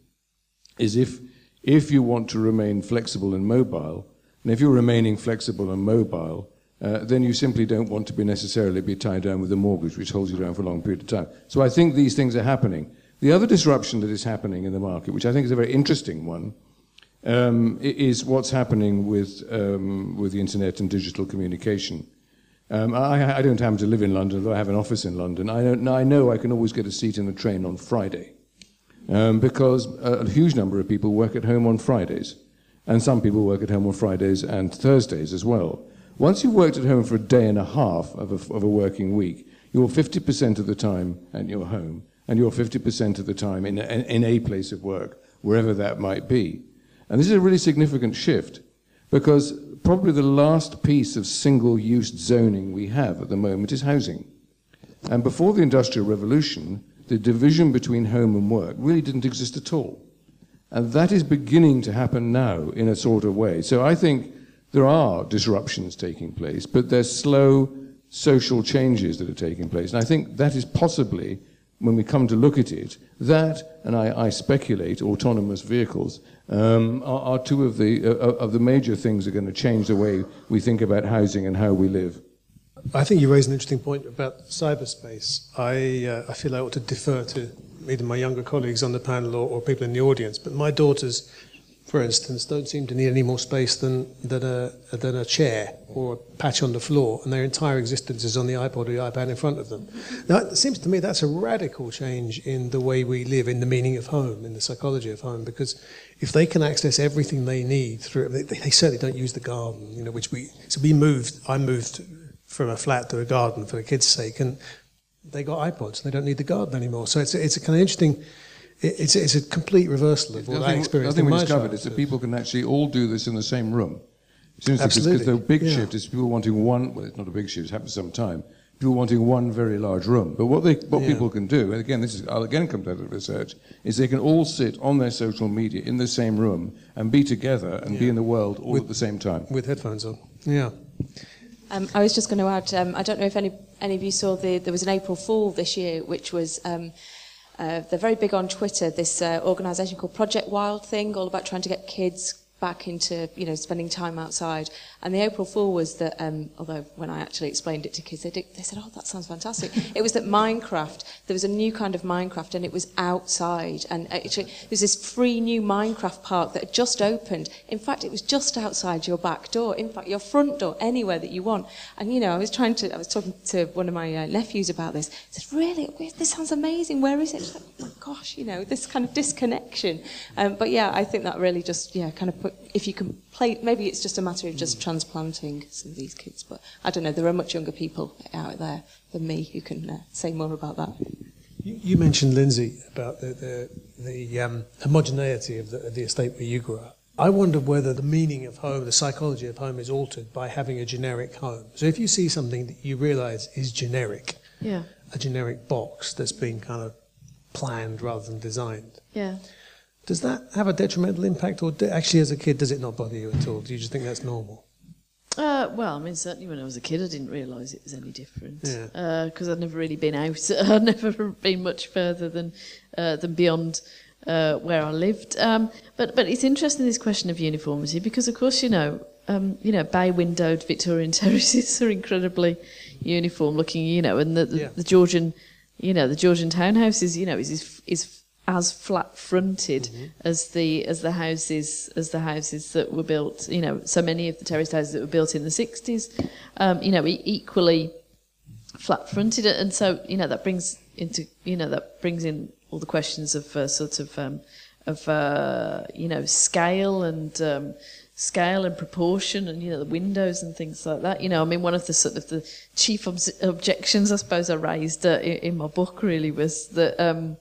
Is if, if you want to remain flexible and mobile, and if you're remaining flexible and mobile, uh, then you simply don't want to be necessarily be tied down with a mortgage, which holds you down for a long period of time. So I think these things are happening. The other disruption that is happening in the market, which I think is a very interesting one, um, is what's happening with, um, with the internet and digital communication. Um, I, I, don't happen to live in London, though I have an office in London. I, I know I can always get a seat in the train on Friday um, because a, a huge number of people work at home on Fridays. And some people work at home on Fridays and Thursdays as well. Once you've worked at home for a day and a half of a, of a working week, you're 50% of the time at your home, and you're 50% of the time in a, in a place of work, wherever that might be. And this is a really significant shift because probably the last piece of single use zoning we have at the moment is housing. And before the Industrial Revolution, the division between home and work really didn't exist at all. And that is beginning to happen now in a sort of way. So I think there are disruptions taking place, but there's slow social changes that are taking place. And I think that is possibly, when we come to look at it, that, and I, I speculate, autonomous vehicles, um, are, are, two of the, uh, uh of the major things that are going to change the way we think about housing and how we live. I think you raise an interesting point about cyberspace. I, uh, I feel I ought to defer to either my younger colleagues on the panel or, or people in the audience, but my daughters, for instance, don't seem to need any more space than, than, a, than a chair or a patch on the floor, and their entire existence is on the iPod or the iPad in front of them. Now, it seems to me that's a radical change in the way we live, in the meaning of home, in the psychology of home, because if they can access everything they need through they, they certainly don't use the garden, you know, which we, so we moved, I moved from a flat to a garden for the kids' sake, and they got iPods. They don't need the garden anymore. So it's it's a kind of interesting. It's a, it's a complete reversal of what I experienced. Nothing we discovered is that people can actually all do this in the same room. Absolutely. Because the big yeah. shift is people wanting one. Well, it's not a big shift. It's happened some time. People wanting one very large room. But what they what yeah. people can do, and again, this is I'll again come to the research, is they can all sit on their social media in the same room and be together and yeah. be in the world all with, at the same time with headphones on. Yeah. Um, I was just going to add, um, I don't know if any, any of you saw the, there was an April Fool this year, which was, um, uh, they're very big on Twitter, this uh, organisation called Project Wild Thing, all about trying to get kids back into, you know, spending time outside. And the April Fool was that, um, although when I actually explained it to kids, they, did, they said, oh, that sounds fantastic. it was that Minecraft, there was a new kind of Minecraft and it was outside. And actually, there's this free new Minecraft park that had just opened. In fact, it was just outside your back door, in fact, your front door, anywhere that you want. And, you know, I was trying to, I was talking to one of my uh, nephews about this. I said, really? This sounds amazing. Where is it? She's like, oh my gosh, you know, this kind of disconnection. Um, but yeah, I think that really just, yeah, kind of put, if you can play, maybe it's just a matter of just transplanting some of these kids, but I don't know, there are much younger people out there than me who can uh, say more about that. You, you mentioned, Lynsey, about the, the, the um, homogeneity of the, of the estate where you grew up. I wonder whether the meaning of home, the psychology of home, is altered by having a generic home. So if you see something that you realise is generic, yeah. a generic box that's been kind of planned rather than designed, yeah. Does that have a detrimental impact, or actually, as a kid, does it not bother you at all? Do you just think that's normal? Uh, well, I mean, certainly when I was a kid, I didn't realise it was any different. Because uh, I'd never really been out. I'd never been much further than uh, than beyond uh, where I lived. Um, but but it's interesting this question of uniformity because of course you know um, you know bay windowed Victorian terraces are incredibly uniform looking. You know, and the the, Yeah. the Georgian you know the Georgian townhouses you know is is, is as flat fronted as the as the houses as the houses that were built you know so many of the terraced houses that were built in the 60s um, you know equally flat fronted. And so you know that brings into you know that brings in all the questions of uh, sort of um, of uh, you know scale and um, scale and proportion and you know the windows and things like that you know I mean one of the sort of the chief obs- objections I suppose I raised uh, in, in my book really was that um,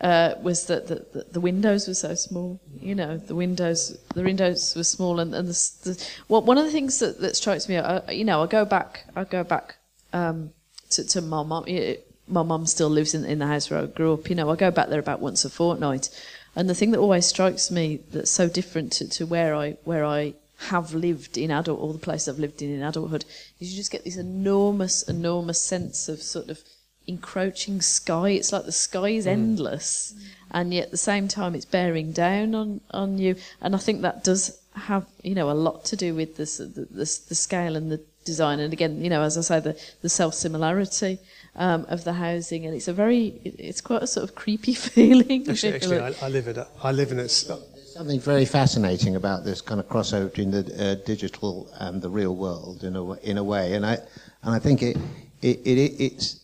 uh, was that the, the, windows were so small. You know, the windows the windows were small, and, and the, the well, one of the things that, that strikes me, you know, I go back, I go back um, to, to my mum. My mum still lives in, in the house where I grew up. You know, I go back there about once a fortnight, and the thing that always strikes me that's so different to, to where I where I have lived in adult, or the place I've lived in in adulthood, is you just get this enormous, enormous sense of sort of encroaching sky. It's like the sky is mm. endless, and yet at the same time it's bearing down on, on you. And I think that does have you know a lot to do with this, the, the the scale and the design. And again, you know, as I say, the the self similarity. Um, of the housing, and it's a very, it's quite a sort of creepy feeling. Actually, actually. I, I live in a, I live in a. s- Something very fascinating about this kind of crossover between the uh, digital and the real world, in a w- in a way, and I and I think it it, it it's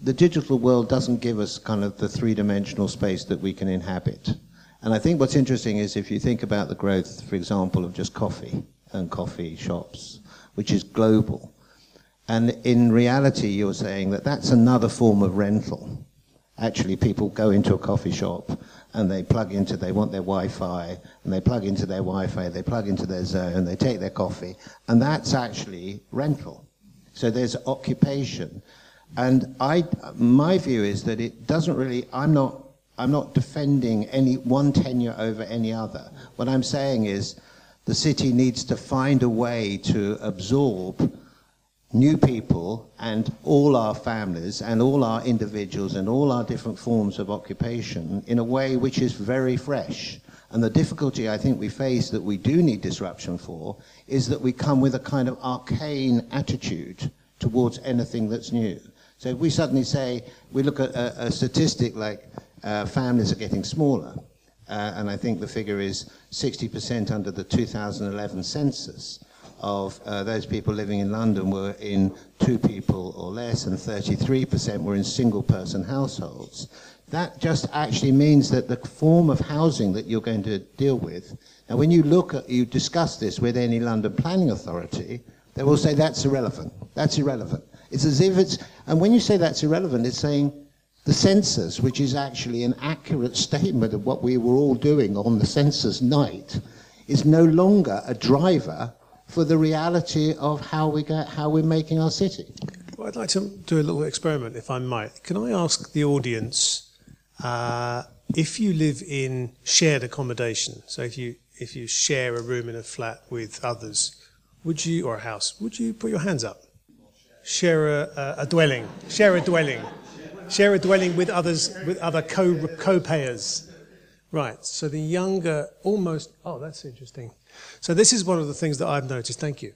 the digital world doesn't give us kind of the three-dimensional space that we can inhabit. And I think what's interesting is if you think about the growth, for example, of just coffee and coffee shops, which is global, and in reality, you're saying that that's another form of rental. Actually, people go into a coffee shop and they plug into, they want their Wi-Fi, and they plug into their Wi-Fi, they plug into their zone, they take their coffee, and that's actually rental. So there's occupation. And I, my view is that it doesn't really, I'm not, I'm not defending any one tenure over any other. What I'm saying is the city needs to find a way to absorb new people and all our families and all our individuals and all our different forms of occupation in a way which is very fresh. And the difficulty I think we face that we do need disruption for is that we come with a kind of arcane attitude towards anything that's new. So if we suddenly say, we look at a, a statistic like uh, families are getting smaller, uh, and I think the figure is 60% under the 2011 census of uh, those people living in London were in two people or less, and 33% were in single person households. That just actually means that the form of housing that you're going to deal with, now when you look at, you discuss this with any London planning authority, they will say that's irrelevant. That's irrelevant. It's as if it's, and when you say that's irrelevant, it's saying the census, which is actually an accurate statement of what we were all doing on the census night, is no longer a driver for the reality of how we get, how we're making our city. Well, I'd like to do a little experiment, if I might. Can I ask the audience uh, if you live in shared accommodation? So if you if you share a room in a flat with others, would you or a house? Would you put your hands up? Share a, a, a dwelling. Share a dwelling. Share a dwelling with others with other co co-payers. Right. So the younger, almost. Oh, that's interesting. So this is one of the things that I've noticed. Thank you.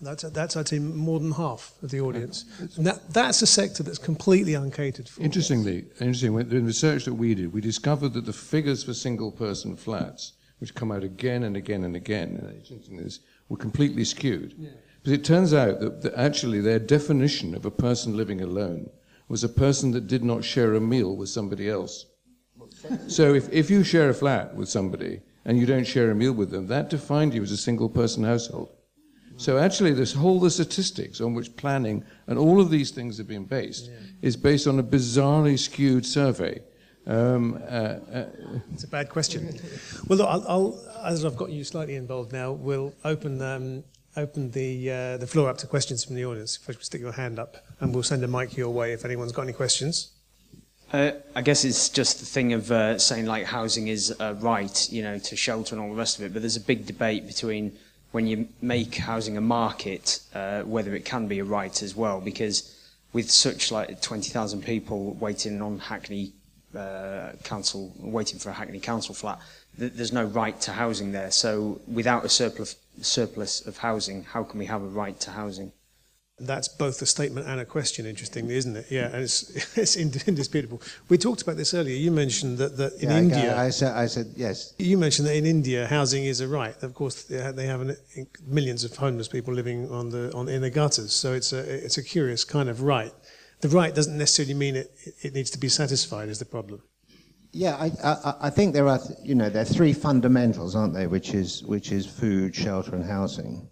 That's, that's I'd say more than half of the audience. And that, that's a sector that's completely uncatered for. Interestingly, interesting, in the research that we did, we discovered that the figures for single-person flats, which come out again and again and again and were completely skewed. But it turns out that, that actually their definition of a person living alone was a person that did not share a meal with somebody else. So if, if you share a flat with somebody and you don't share a meal with them, that defined you as a single-person household. So actually, this whole the statistics on which planning and all of these things have been based is based on a bizarrely skewed survey. Um, uh, uh, It's a bad question. Well, look, I'll, I'll, as I've got you slightly involved now, we'll open um, open the uh, the floor up to questions from the audience. If you stick your hand up, and we'll send a mic your way if anyone's got any questions. Uh, I guess it's just the thing of uh, saying like housing is a right, you know, to shelter and all the rest of it. But there's a big debate between when you make housing a market, uh, whether it can be a right as well. Because with such like 20,000 people waiting on Hackney uh, council, waiting for a Hackney council flat, th- there's no right to housing there. So without a surplus, surplus of housing, how can we have a right to housing? That's both a statement and a question, interestingly, isn't it? Yeah, and it's, it's indisputable. We talked about this earlier. You mentioned that, that in Yeah, India, I, said, I said yes. you mentioned that in India, housing is a right. Of course, they have, an, millions of homeless people living on the on in the gutters. So it's a it's a curious kind of right. The right doesn't necessarily mean it it needs to be satisfied. Is the problem? Yeah, I, I, I think there are, you know, there are three fundamentals, aren't they? Which is which is food, shelter, and housing.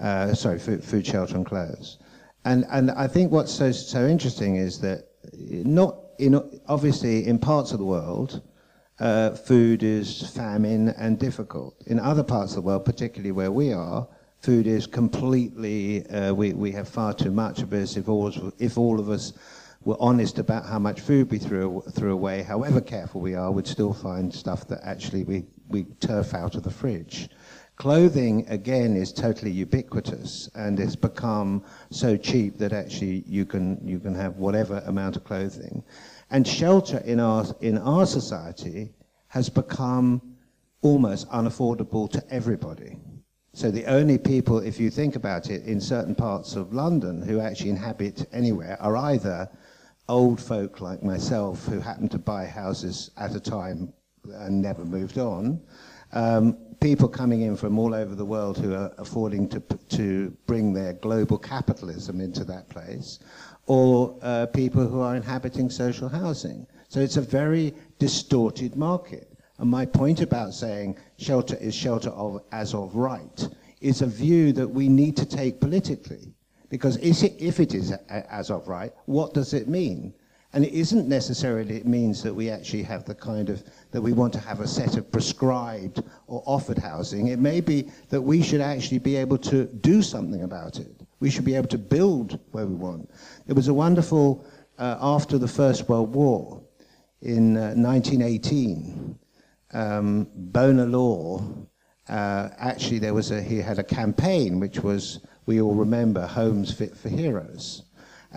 Uh, sorry, food, food, shelter, and clothes. And and I think what's so so interesting is that not in obviously in parts of the world, uh, food is famine and difficult. In other parts of the world, particularly where we are, food is completely. Uh, we we have far too much of this. If all if all of us were honest about how much food we threw, threw away, however careful we are, we'd still find stuff that actually we, we turf out of the fridge. Clothing, again, is totally ubiquitous and it's become so cheap that actually you can, you can have whatever amount of clothing. And shelter in our, in our society has become almost unaffordable to everybody. So the only people, if you think about it, in certain parts of London who actually inhabit anywhere are either old folk like myself who happened to buy houses at a time and never moved on, um, people coming in from all over the world who are affording to, to bring their global capitalism into that place, or uh, people who are inhabiting social housing. So it's a very distorted market. And my point about saying shelter is shelter of, as of right is a view that we need to take politically. Because if it is as of right, what does it mean? And it isn't necessarily it means that we actually have the kind of, that we want to have a set of prescribed or offered housing. It may be that we should actually be able to do something about it. We should be able to build where we want. There was a wonderful, uh, after the First World War, in uh, 1918, um, Bonar Law, uh, actually there was a, he had a campaign which was we all remember Homes Fit for Heroes.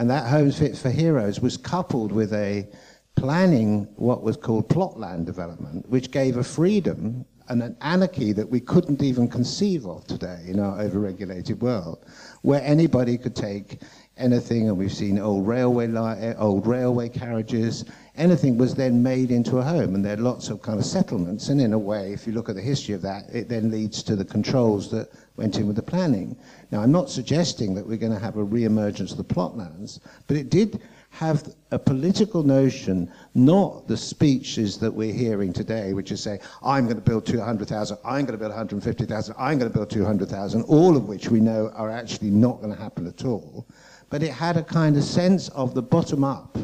And that Homes Fit for Heroes was coupled with a planning what was called plot land development, which gave a freedom and an anarchy that we couldn't even conceive of today in our overregulated world, where anybody could take anything, and we've seen old railway, li- eh, old railway carriages, anything was then made into a home, and there are lots of kind of settlements, and in a way, if you look at the history of that, it then leads to the controls that went in with the planning. Now, I'm not suggesting that we're going to have a re-emergence of the plot lands, but it did have a political notion, not the speeches that we're hearing today, which is saying, I'm going to build 200,000, I'm going to build 150,000, I'm going to build 200,000, all of which we know are actually not going to happen at all. But it had a kind of sense of the bottom up,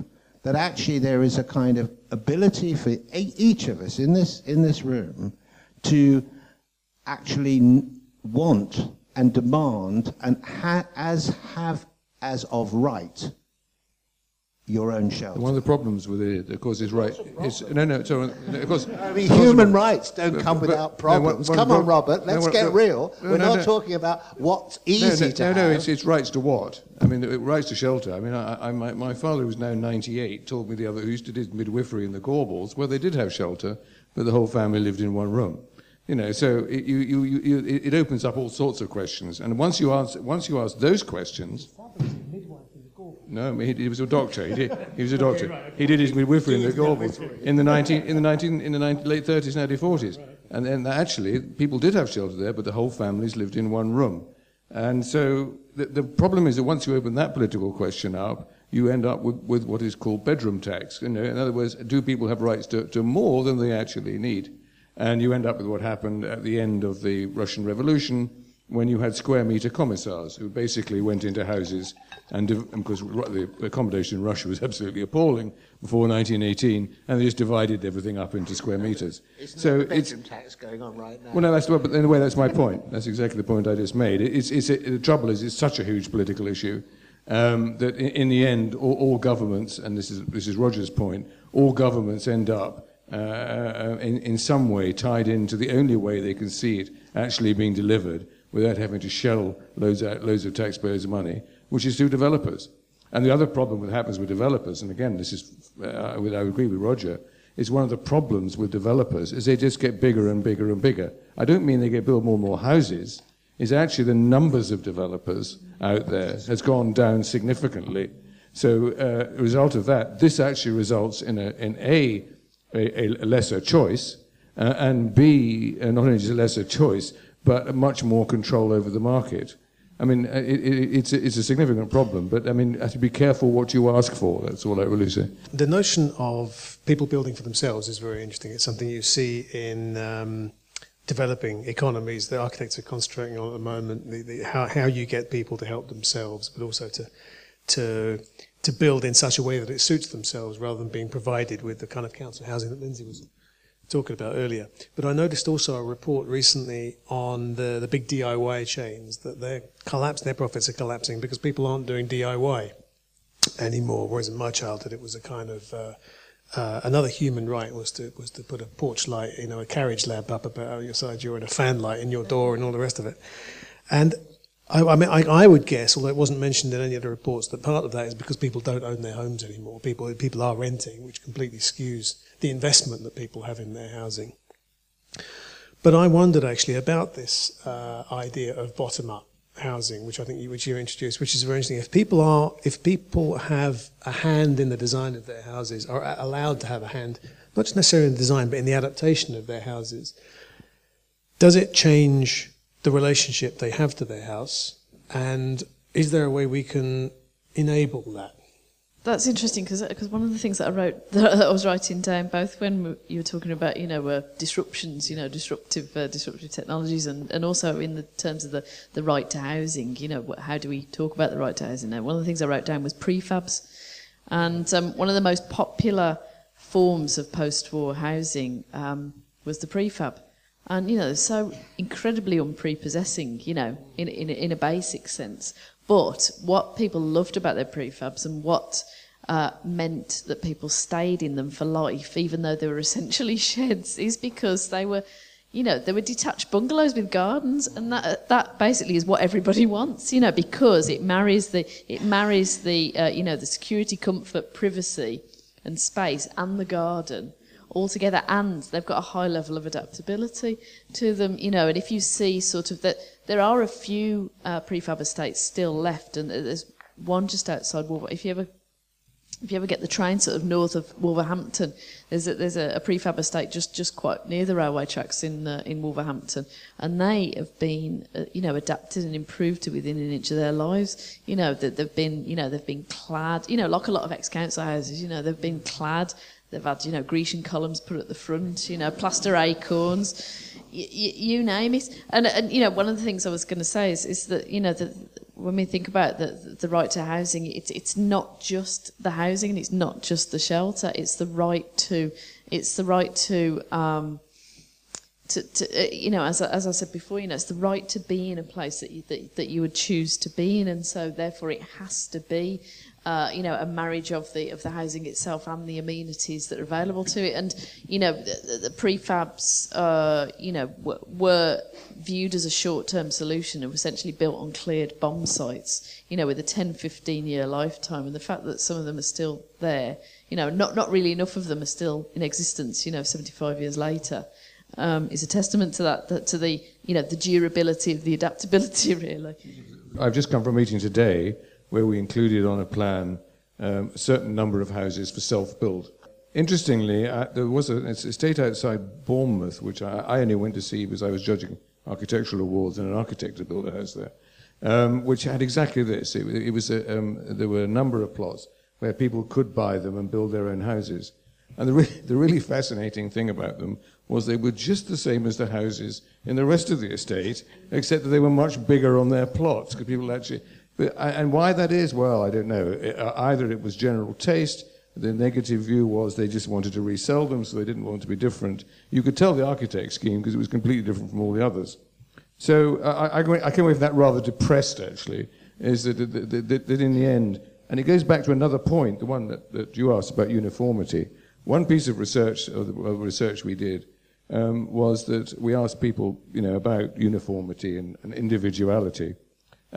that actually there is a kind of ability for each of us in this, in this room to actually want and demand and ha- as have as of right your own shelter. One of the problems with it, of course, is right. It's, no, no, so, of course. I mean, human rights don't come without problems. No, one, come on, Robert, let's no, get no, real. No, We're no, not talking about what's easy no, no, to no, have. No, it's, it's rights to what? I mean, rights to shelter. I mean, I, I, my, my father, who's now 98, told me the other, who used to do midwifery in the Gorbals, where they did have shelter, but the whole family lived in one room. You know, so it, you, you, you, it opens up all sorts of questions. And once you answer, once you ask those questions, no, he, he, was a doctor. He, did, he was a doctor. He did his midwifery in the in the 19, in the 19, in the 19, late 30s and early 40s. And then actually, people did have shelter there, but the whole families lived in one room. And so the, the problem is that once you open that political question up, you end up with, with what is called bedroom tax. You know, in other words, do people have rights to, to more than they actually need? And you end up with what happened at the end of the Russian Revolution, when you had square meter commissars who basically went into houses and because the accommodation in Russia was absolutely appalling before 1918 and they just divided everything up into square meters. Isn't so it's tax going on right now. Well, no, that's but in a way that's my point. That's exactly the point I just made. It's, it's, it, the trouble is it's such a huge political issue um, that in, in, the end all, all, governments and this is this is Roger's point all governments end up. Uh, in, in some way tied into the only way they can see it actually being delivered, without having to shell loads, out, loads of taxpayers' money, which is through developers. And the other problem that happens with developers, and again, this is, uh, I agree with Roger, is one of the problems with developers is they just get bigger and bigger and bigger. I don't mean they get build more and more houses. It's actually the numbers of developers out there has gone down significantly. So, uh, a result of that, this actually results in a, in a, a, a lesser choice, uh, and B, uh, not only is a lesser choice, but much more control over the market. I mean, it, it, it's, it's a significant problem, but I mean, have to be careful what you ask for. That's all I really say. The notion of people building for themselves is very interesting. It's something you see in um, developing economies that architects are concentrating on at the moment. The, the, how, how you get people to help themselves, but also to to to build in such a way that it suits themselves, rather than being provided with the kind of council housing that Lynsey was talking about earlier. But I noticed also a report recently on the, the big DIY chains that their collapse, their profits are collapsing because people aren't doing DIY anymore. Whereas in my childhood, it was a kind of uh, uh, another human right was to was to put a porch light, you know, a carriage lamp up about your side door and a fan light in your door and all the rest of it. And I, I mean, I, I, would guess, although it wasn't mentioned in any of the reports, that part of that is because people don't own their homes anymore. People people are renting, which completely skews the investment that people have in their housing. But I wondered actually about this uh, idea of bottom-up housing, which I think you, which you introduced, which is very interesting. If people are, if people have a hand in the design of their houses, are allowed to have a hand, not just necessarily in the design, but in the adaptation of their houses, does it change the relationship they have to their house? And is there a way we can enable that? That's interesting because one of the things that I wrote that I was writing down both when you were talking about you know uh, disruptions, you know disruptive uh, disruptive technologies, and, and also in the terms of the, the right to housing. You know how do we talk about the right to housing now? One of the things I wrote down was prefabs, and um, one of the most popular forms of post-war housing um, was the prefab, and you know so incredibly unprepossessing. You know in in in a basic sense, but what people loved about their prefabs and what uh, meant that people stayed in them for life, even though they were essentially sheds, is because they were, you know, they were detached bungalows with gardens, and that that basically is what everybody wants, you know, because it marries the it marries the uh, you know the security, comfort, privacy, and space, and the garden all together, and they've got a high level of adaptability to them, you know. And if you see sort of that, there are a few uh, prefab estates still left, and there's one just outside Wolverhampton. If you ever if you ever get the train sort of north of Wolverhampton, there's a, there's a, a prefab estate just, just quite near the railway tracks in uh, in Wolverhampton, and they have been uh, you know adapted and improved to within an inch of their lives. You know that they've been you know they've been clad you know like a lot of ex council houses. You know they've been clad They've had, you know, Grecian columns put at the front, you know, plaster acorns, y- y- you name it. And, and, you know, one of the things I was going to say is, is that, you know, that when we think about the, the right to housing, it's, it's not just the housing and it's not just the shelter. It's the right to, it's the right to, um, to, to uh, you know, as, as I said before, you know, it's the right to be in a place that you, that, that you would choose to be in, and so therefore it has to be uh, you know, a marriage of the of the housing itself and the amenities that are available to it. And you know, the, the prefabs, uh, you know, were viewed as a short-term solution and were essentially built on cleared bomb sites. You know, with a 10, 15 year lifetime, and the fact that some of them are still there, you know, not not really enough of them are still in existence. You know, 75 years later. Um, is a testament to that, that, to the you know the durability of the adaptability really. I've just come from a meeting today where we included on a plan um, a certain number of houses for self-build. Interestingly, uh, there was a, estate outside Bournemouth, which I, I, only went to see because I was judging architectural awards, and an architect had built a house there, um, which had exactly this. It, it was a, um, there were a number of plots where people could buy them and build their own houses. And the, re- the really fascinating thing about them was they were just the same as the houses in the rest of the estate, except that they were much bigger on their plots because people actually and why that is, well, I don't know. Uh, either it was general taste, the negative view was they just wanted to resell them, so they didn't want to be different. You could tell the architect scheme because it was completely different from all the others. So uh, I, I, came away from that rather depressed, actually, is that, that, that, that, in the end, and it goes back to another point, the one that, that you asked about uniformity. One piece of research, of the, of research we did, um, was that we asked people, you know, about uniformity and, and individuality.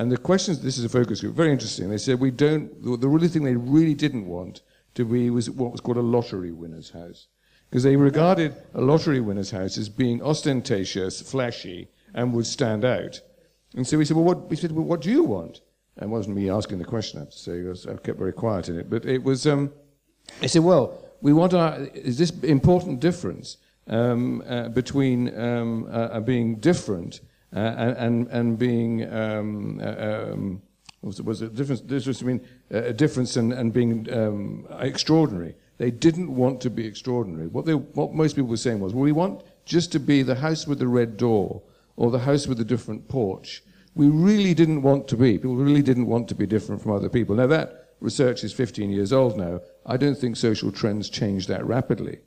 And the questions, this is a focus group, very interesting. They said we don't, the, the really thing they really didn't want to be was what was called a lottery winner's house. because they regarded a lottery winner's house as being ostentatious, flashy, and would stand out. And so we said, well, what, we said, well, what do you want? And it wasn't me asking the question, I have to say, was, I kept very quiet in it. But it was, um, I said, well, we want our, is this important difference um, uh, between um, uh, being different uh, and, and being, um, uh, um, was, was it difference, difference between uh, a difference and, and being um, extraordinary? They didn't want to be extraordinary. What, they, what most people were saying was, well, we want just to be the house with the red door or the house with a different porch. We really didn't want to be. People really didn't want to be different from other people. Now, that research is 15 years old now. I don't think social trends change that rapidly.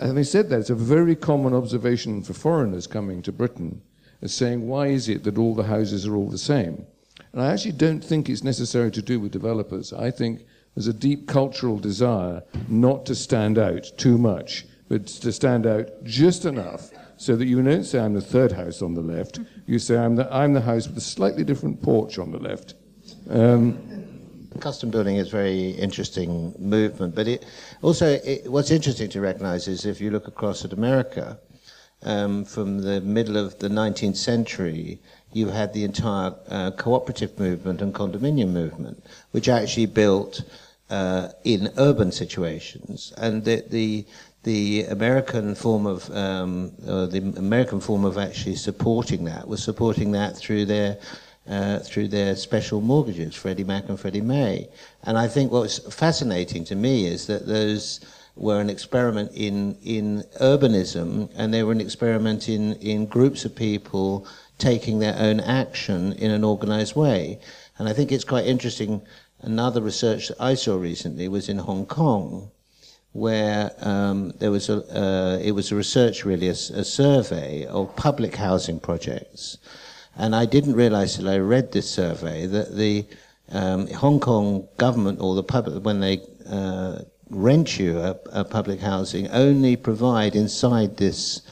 Having said that, it's a very common observation for foreigners coming to Britain as saying, why is it that all the houses are all the same? And I actually don't think it's necessary to do with developers. I think there's a deep cultural desire not to stand out too much, but to stand out just enough so that you don't say I'm the third house on the left. You say I'm the, I'm the house with a slightly different porch on the left. Um, custom building is a very interesting movement, but it also it, what's interesting to recognise is if you look across at America, um, from the middle of the 19th century, you had the entire uh, cooperative movement and condominium movement, which actually built uh, in urban situations, and the, the the American form of um, the American form of actually supporting that was supporting that through their uh, through their special mortgages, Freddie Mac and Freddie Mae. And I think what's fascinating to me is that those were an experiment in in urbanism, and they were an experiment in in groups of people taking their own action in an organized way. And I think it's quite interesting Another research that I saw recently was in Hong Kong, where um, there was a uh, it was a research really a, a, survey of public housing projects, and I didn't realize till I read this survey that the um, Hong Kong government or the public when they uh, rent you a, a, public housing only provide inside this,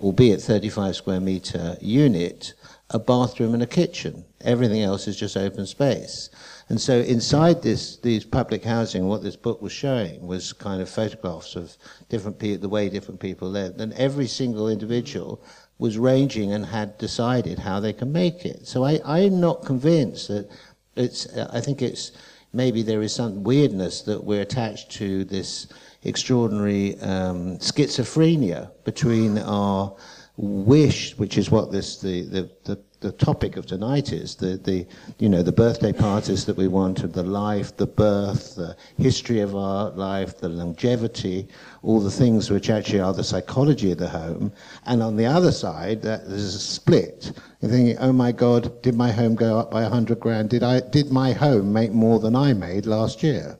albeit 35 square meter unit, a bathroom and a kitchen. Everything else is just open space. And so inside this, these public housing, what this book was showing was kind of photographs of different the way different people lived. And every single individual was ranging and had decided how they can make it. So I, I'm not convinced that it's, I think it's, maybe there is some weirdness that we're attached to this extraordinary um, schizophrenia between our wish, which is what this, the, the, the the topic of tonight is the, the you know the birthday parties that we wanted, the life, the birth, the history of our life, the longevity, all the things which actually are the psychology of the home. And on the other side, that there's a split. You're thinking, oh my God, did my home go up by a hundred grand? Did I did my home make more than I made last year?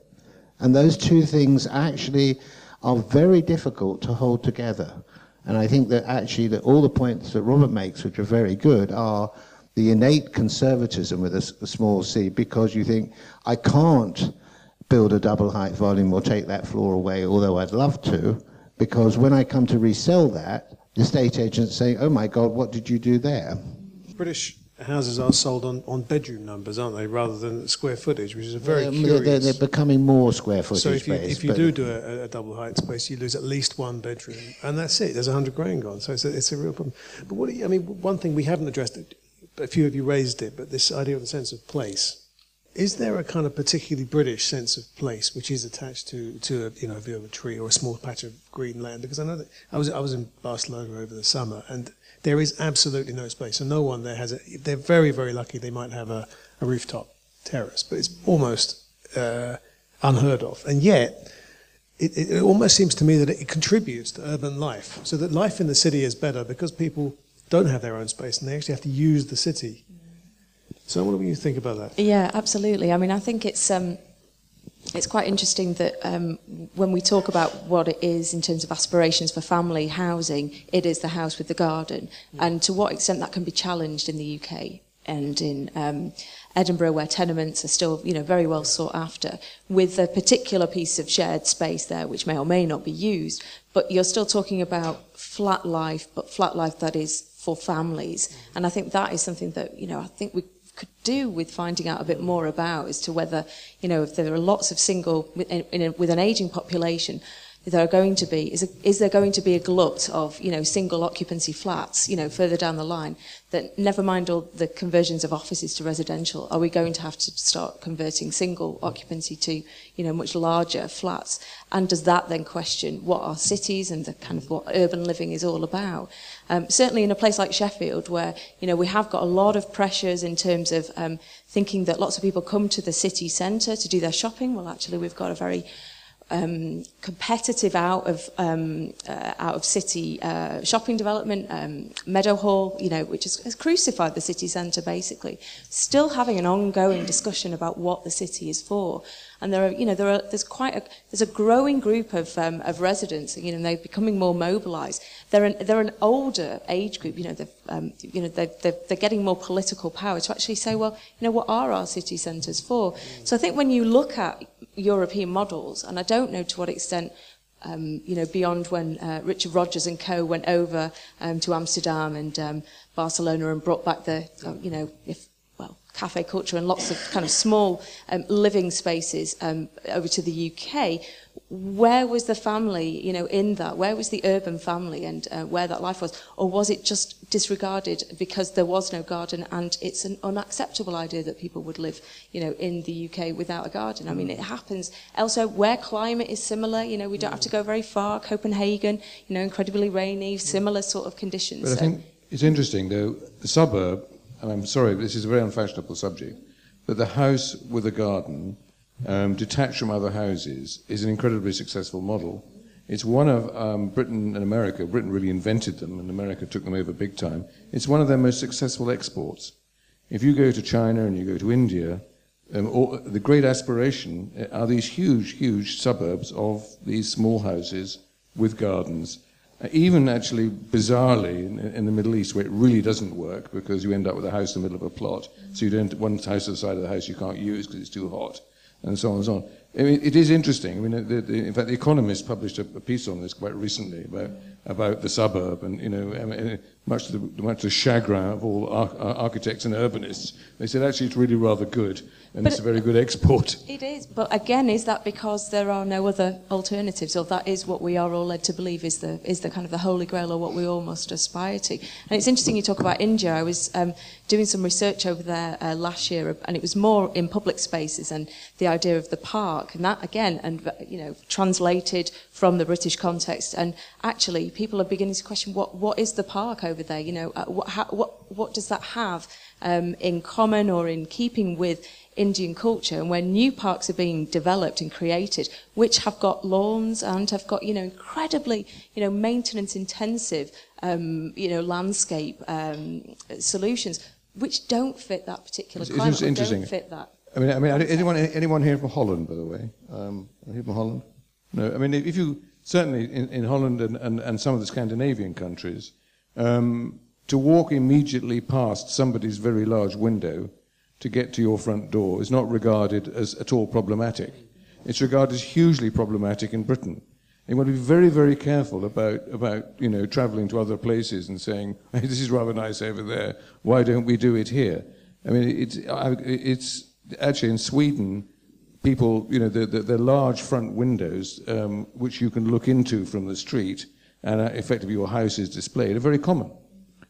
And those two things actually are very difficult to hold together. And I think that actually that all the points that Robert makes, which are very good, are the innate conservatism with a, a small c, because you think, I can't build a double height volume or take that floor away, although I'd love to, because when I come to resell that, the estate agent's saying, oh my God, what did you do there? British houses are sold on, on bedroom numbers, aren't they, rather than square footage, which is a very um, curious. They're, they're, becoming more square footage. So if you, based, if you do do a, a, double height space, you lose at least one bedroom, and that's it. There's a hundred grand gone. So it's a, it's a real problem. But what you, I mean, one thing we haven't addressed, a few of you raised it, but this idea of the sense of place. Is there a kind of particularly British sense of place which is attached to, to a, you know, a view of a tree or a small patch of green land? Because I know that I was I was in Barcelona over the summer, and there is absolutely no space. And no one there has a, they're very, very lucky they might have a, a rooftop terrace, but it's almost uh, unheard of. And yet, it, it, almost seems to me that it contributes to urban life, so that life in the city is better because people don't have their own space and they actually have to use the city. So, what do you think about that? Yeah, absolutely. I mean, I think it's um, it's quite interesting that um, when we talk about what it is in terms of aspirations for family housing, it is the house with the garden, mm. and to what extent that can be challenged in the UK and in um, Edinburgh, where tenements are still, you know, very well sought after, with a particular piece of shared space there, which may or may not be used. But you're still talking about flat life, but flat life that is for families, mm. and I think that is something that you know I think we could do with finding out a bit more about as to whether, you know, if there are lots of single, in, a, with an aging population, there are going to be is, a, is there going to be a glut of you know single occupancy flats you know further down the line that never mind all the conversions of offices to residential are we going to have to start converting single occupancy to you know much larger flats? And does that then question what our cities and the kind of what urban living is all about? Um, certainly in a place like Sheffield where you know we have got a lot of pressures in terms of um, thinking that lots of people come to the city centre to do their shopping. Well actually we've got a very um, competitive out of um, uh, out of city uh, shopping development, um, Meadowhall, you know, which has, has crucified the city centre basically. Still having an ongoing discussion about what the city is for, and there are, you know, there are there's quite a there's a growing group of um, of residents, you know, they're becoming more mobilised. They're an they're an older age group, you know, they're um, you know they're, they're they're getting more political power to actually say, well, you know, what are our city centres for? So I think when you look at European models, and I don't know to what extent um, you know, beyond when uh, Richard Rogers and co went over um, to Amsterdam and um, Barcelona and brought back the, uh, you know, if cafe culture and lots of kind of small um, living spaces um, over to the UK where was the family, you know, in that? Where was the urban family and uh, where that life was? Or was it just disregarded because there was no garden and it's an unacceptable idea that people would live, you know, in the UK without a garden? I mean, it happens elsewhere where climate is similar, you know, we don't have to go very far. Copenhagen, you know, incredibly rainy, similar sort of conditions. But I think it's interesting, though, the suburb, and I'm sorry, but this is a very unfashionable subject, but the house with a garden um, detached from other houses, is an incredibly successful model. It's one of um, Britain and America. Britain really invented them, and America took them over big time. It's one of their most successful exports. If you go to China and you go to India, um, all, the great aspiration uh, are these huge, huge suburbs of these small houses with gardens. Even actually, bizarrely, in, in, the Middle East, where it really doesn't work because you end up with a house in the middle of a plot, so you don't one house at the side of the house you can't use because it's too hot and so on and so on. I mean, it is interesting. I mean, the, the, in fact, The Economist published a, a, piece on this quite recently about, about the suburb, and you know, much to the, much to the chagrin of all ar- architects and urbanists, they said actually it's really rather good, and but it's a very good export. It is, but again, is that because there are no other alternatives, or that is what we are all led to believe is the is the kind of the holy grail, or what we all must aspire to? And it's interesting you talk about India. I was um, doing some research over there uh, last year, and it was more in public spaces and the idea of the park, and that again, and you know, translated from the British context, and actually, people are beginning to question what what is the park over there? You know, uh, what, how, what, what does that have um, in common or in keeping with Indian culture? And when new parks are being developed and created, which have got lawns and have got, you know, incredibly, you know, maintenance intensive, um, you know, landscape um, solutions, which don't fit that particular climate, it's interesting. don't fit that. I mean, I mean, anyone, anyone here from Holland, by the way? Um, here from Holland? No, I mean, if you certainly in, in Holland and, and, and some of the Scandinavian countries, um, to walk immediately past somebody's very large window to get to your front door is not regarded as at all problematic. It's regarded as hugely problematic in Britain. You want to be very, very careful about, about you know, traveling to other places and saying, hey, this is rather nice over there, why don't we do it here? I mean, it's, it's actually in Sweden, people, you know, the, the, the large front windows, um, which you can look into from the street, and uh, effectively your house is displayed are very common.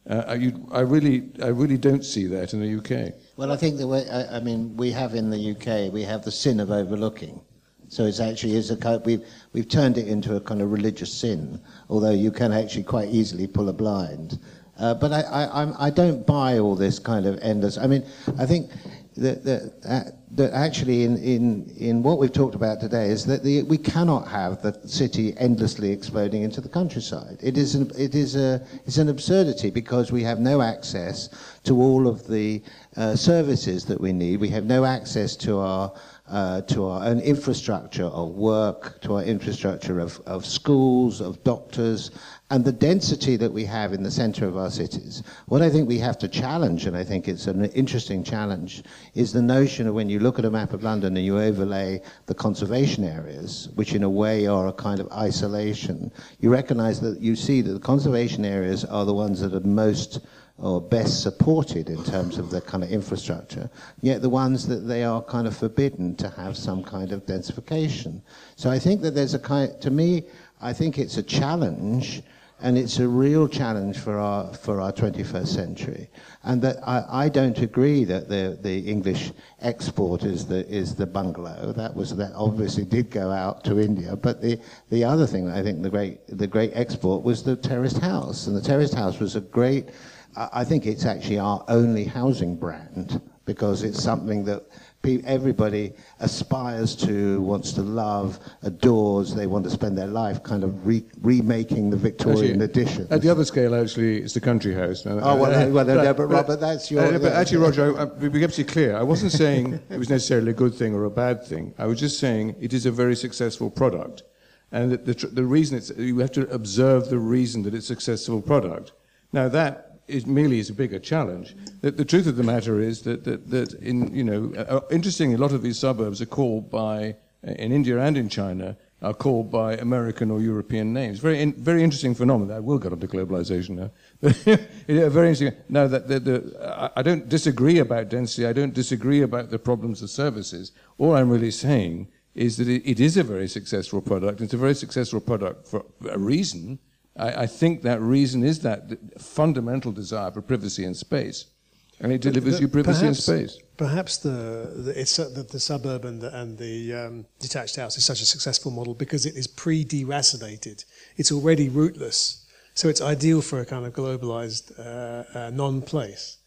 Uh, you, I really, I really don't see that in the UK. Well, I think the way, I, I, mean, we have in the UK, we have the sin of overlooking. So it's actually is a we've we've turned it into a kind of religious sin, although you can actually quite easily pull a blind. Uh, but I, I, I don't buy all this kind of endless. I mean, I think that, that, uh, that actually in, in, in what we've talked about today is that the, we cannot have the city endlessly exploding into the countryside. It is, an, it is a, it's an absurdity because we have no access to all of the uh, services that we need. We have no access to our, uh, to our own infrastructure of work, to our infrastructure of, of schools, of doctors, and the density that we have in the center of our cities. What I think we have to challenge, and I think it's an interesting challenge, is the notion of when you look at a map of London and you overlay the conservation areas, which in a way are a kind of isolation, you recognize that you see that the conservation areas are the ones that are most or best supported in terms of the kind of infrastructure, yet the ones that they are kind of forbidden to have some kind of densification. So I think that there's a kind, to me, I think it's a challenge, and it's a real challenge for our for our 21st century. And that I, I don't agree that the the English export is the is the bungalow. That was that obviously did go out to India. But the the other thing I think the great the great export was the terraced house, and the terraced house was a great. I think it's actually our only housing brand because it's something that pe- everybody aspires to, wants to love, adores. They want to spend their life kind of re- remaking the Victorian Actually, edition. At the other scale, actually, it's the country house. Oh, well, uh, well, no, but Robert, that's your- Uh, but actually, Roger, I, I, to be absolutely clear, I wasn't saying it was necessarily a good thing or a bad thing. I was just saying it is a very successful product. And the, the, the reason it's, you have to observe the reason that it's a successful product. Now, that is merely is a bigger challenge. The, the truth of the matter is that, that, that in, you know, uh, interestingly, a lot of these suburbs are called by, uh, in India and in China, are called by American or European names. Very, in, very interesting phenomenon. I will get onto globalization now. yeah, very interesting. Now, that the, the, I don't disagree about density. I don't disagree about the problems of services. All I'm really saying is that it, it is a very successful product. It's a very successful product for a reason. I, I think that reason is that fundamental desire for privacy and space. And it delivers The- you privacy and perhaps- space. Perhaps the, the it's uh, the, the suburb and the, and the um, detached house is such a successful model because it is pre-deracinated. It's already rootless, so it's ideal for a kind of globalized uh, uh, non-place.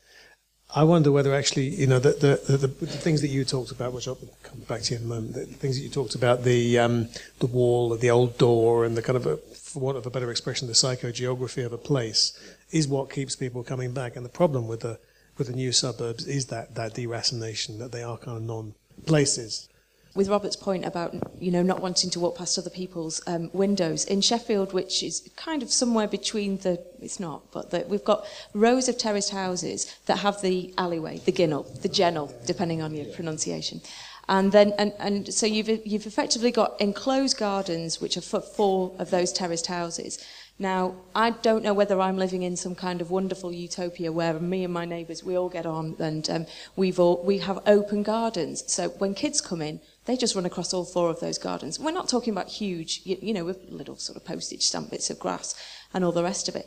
I wonder whether actually, you know, the, the, the, the things that you talked about, which I'll come back to you in a moment, the things that you talked about, the, um, the wall, the old door, and the kind of, a, for want of a better expression, the psychogeography of a place, is what keeps people coming back. And the problem with the, with the new suburbs is that, that deracination, that they are kind of non-places. with Robert's point about you know not wanting to walk past other people's um, windows in Sheffield, which is kind of somewhere between the it's not, but the, we've got rows of terraced houses that have the alleyway, the ginnel, the gennel, depending on your pronunciation. And then, and, and so you've, you've effectively got enclosed gardens, which are for four of those terraced houses. Now, I don't know whether I'm living in some kind of wonderful utopia where me and my neighbours, we all get on and um, we've all, we have open gardens. So when kids come in, they just run across all four of those gardens. We're not talking about huge, you, you know, with little sort of postage stamp bits of grass and all the rest of it.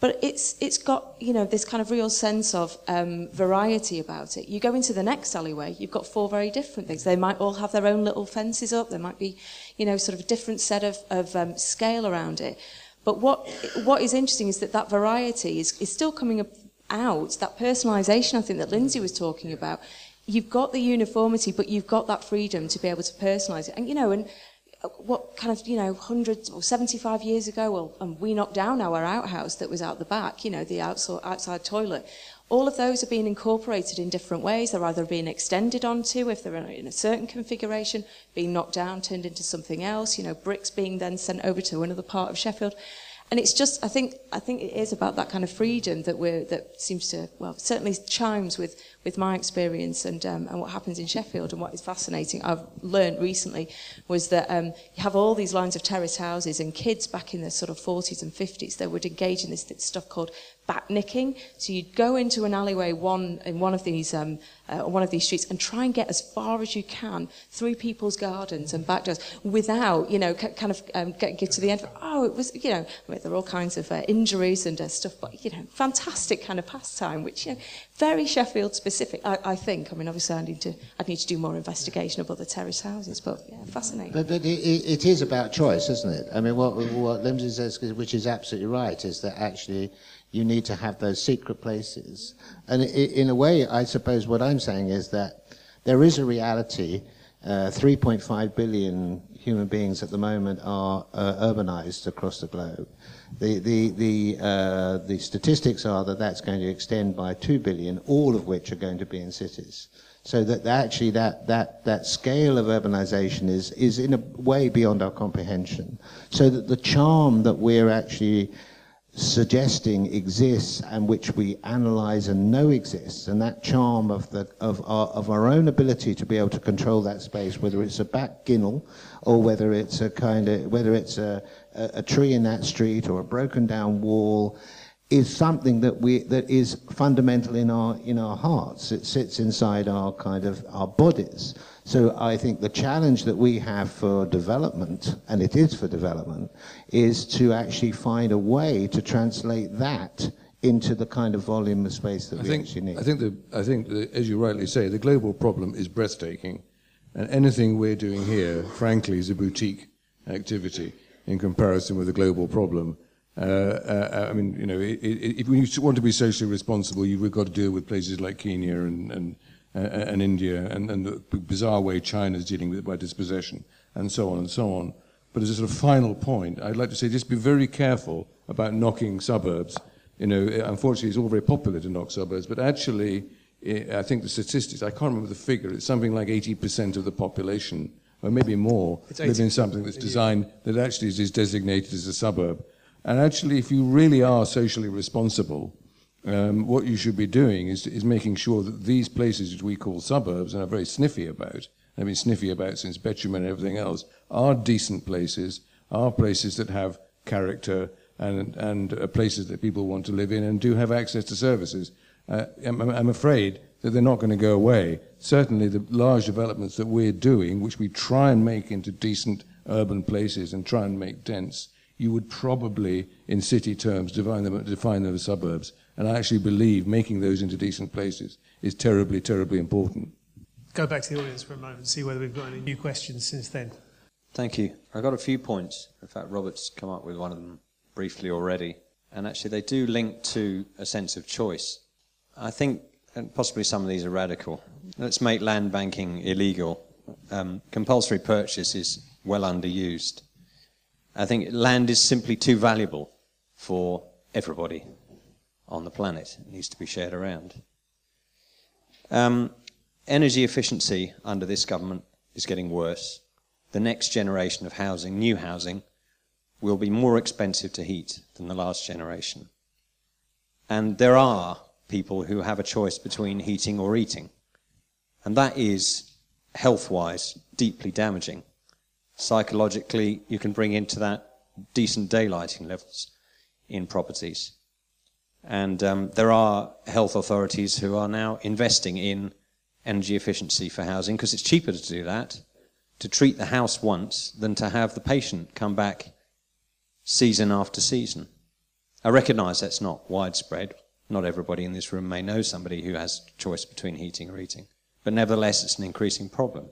But it's, it's got, you know, this kind of real sense of um, variety about it. You go into the next alleyway, you've got four very different things. They might all have their own little fences up. There might be, you know, sort of a different set of, of um, scale around it. But what, what is interesting is that that variety is, is still coming out, that personalisation I think that Lynsey was talking about. You've got the uniformity, but you've got that freedom to be able to personalise it. And, you know, and what kind of, you know, hundreds or 75 years ago, well, and we knocked down our outhouse that was out the back, you know, the outside, outside toilet. All of those are being incorporated in different ways. They're either being extended onto, if they're in a certain configuration, being knocked down, turned into something else, you know, bricks being then sent over to another part of Sheffield. And it's just, I think, I think it is about that kind of freedom that we're, that seems to, well, certainly chimes with, with my experience and, um, and what happens in Sheffield. And what is fascinating, I've learned recently, was that um, you have all these lines of terrace houses and kids back in the sort of 40s and 50s, they would engage in this stuff called backnicking. So you'd go into an alleyway one in one of these um, uh, one of these streets and try and get as far as you can through people's gardens and back doors without, you know, kind of um, get, get to the end. Of, Oh, it was, you know, I mean, there are all kinds of uh, injuries and uh, stuff, but you know, fantastic kind of pastime, which you know, very Sheffield specific. I, I think. I mean, obviously, I need to I need to do more investigation of other terrace houses, but yeah, fascinating. But, but it, it is about choice, isn't it? I mean, what, what Lynsey says, which is absolutely right, is that actually you need to have those secret places. And i in a way, I suppose what I'm saying is that there is a reality. Uh, 3.5 billion human beings at the moment are uh, urbanized across the globe. The, the, the, uh, the statistics are that that's going to extend by 2 billion, all of which are going to be in cities. So that actually that, that, that scale of urbanization is, is in a way beyond our comprehension. So that the charm that we're actually suggesting exists and which we analyze and know exists and that charm of the of our of our own ability to be able to control that space whether it's a back ginnel or whether it's a kind of whether it's a, a, a tree in that street or a broken down wall is something that we that is fundamental in our in our hearts. It sits inside our kind of our bodies. So I think the challenge that we have for development, and it is for development, is to actually find a way to translate that into the kind of volume of space that I we think, actually need. I think, the, I think the, as you rightly say, the global problem is breathtaking. And anything we're doing here, frankly, is a boutique activity in comparison with the global problem. Uh, uh, I mean, you know, it, it, if you want to be socially responsible, you've got to deal with places like Kenya and, and, uh, and India and, and the bizarre way China is dealing with it by dispossession and so on and so on. But as a sort of final point, I'd like to say just be very careful about knocking suburbs. You know, unfortunately, it's all very popular to knock suburbs, but actually, I think the statistics, I can't remember the figure, it's something like 80% of the population, or maybe more, live in something that's designed, that actually is designated as a suburb. And actually, if you really are socially responsible, um, what you should be doing is, is making sure that these places which we call suburbs and are very sniffy about, I've been sniffy about since Betjeman and everything else, are decent places, are places that have character and, and uh, places that people want to live in and do have access to services. Uh, I'm, I'm afraid that they're not going to go away. Certainly, the large developments that we're doing, which we try and make into decent urban places and try and make dense, you would probably, in city terms, define them, define them as suburbs. And I actually believe making those into decent places is terribly, terribly important. Go back to the audience for a moment and see whether we've got any new questions since then. Thank you. I've got a few points. In fact, Robert's come up with one of them briefly already. And actually, they do link to a sense of choice. I think, and possibly some of these are radical. Let's make land banking illegal. Um, compulsory purchase is well underused. I think land is simply too valuable for everybody on the planet. It needs to be shared around. Um, energy efficiency under this government is getting worse. The next generation of housing, new housing, will be more expensive to heat than the last generation. And there are people who have a choice between heating or eating. And that is, health wise, deeply damaging. Psychologically, you can bring into that decent daylighting levels in properties. And um, there are health authorities who are now investing in energy efficiency for housing because it's cheaper to do that, to treat the house once, than to have the patient come back season after season. I recognize that's not widespread. Not everybody in this room may know somebody who has a choice between heating or eating. But nevertheless, it's an increasing problem.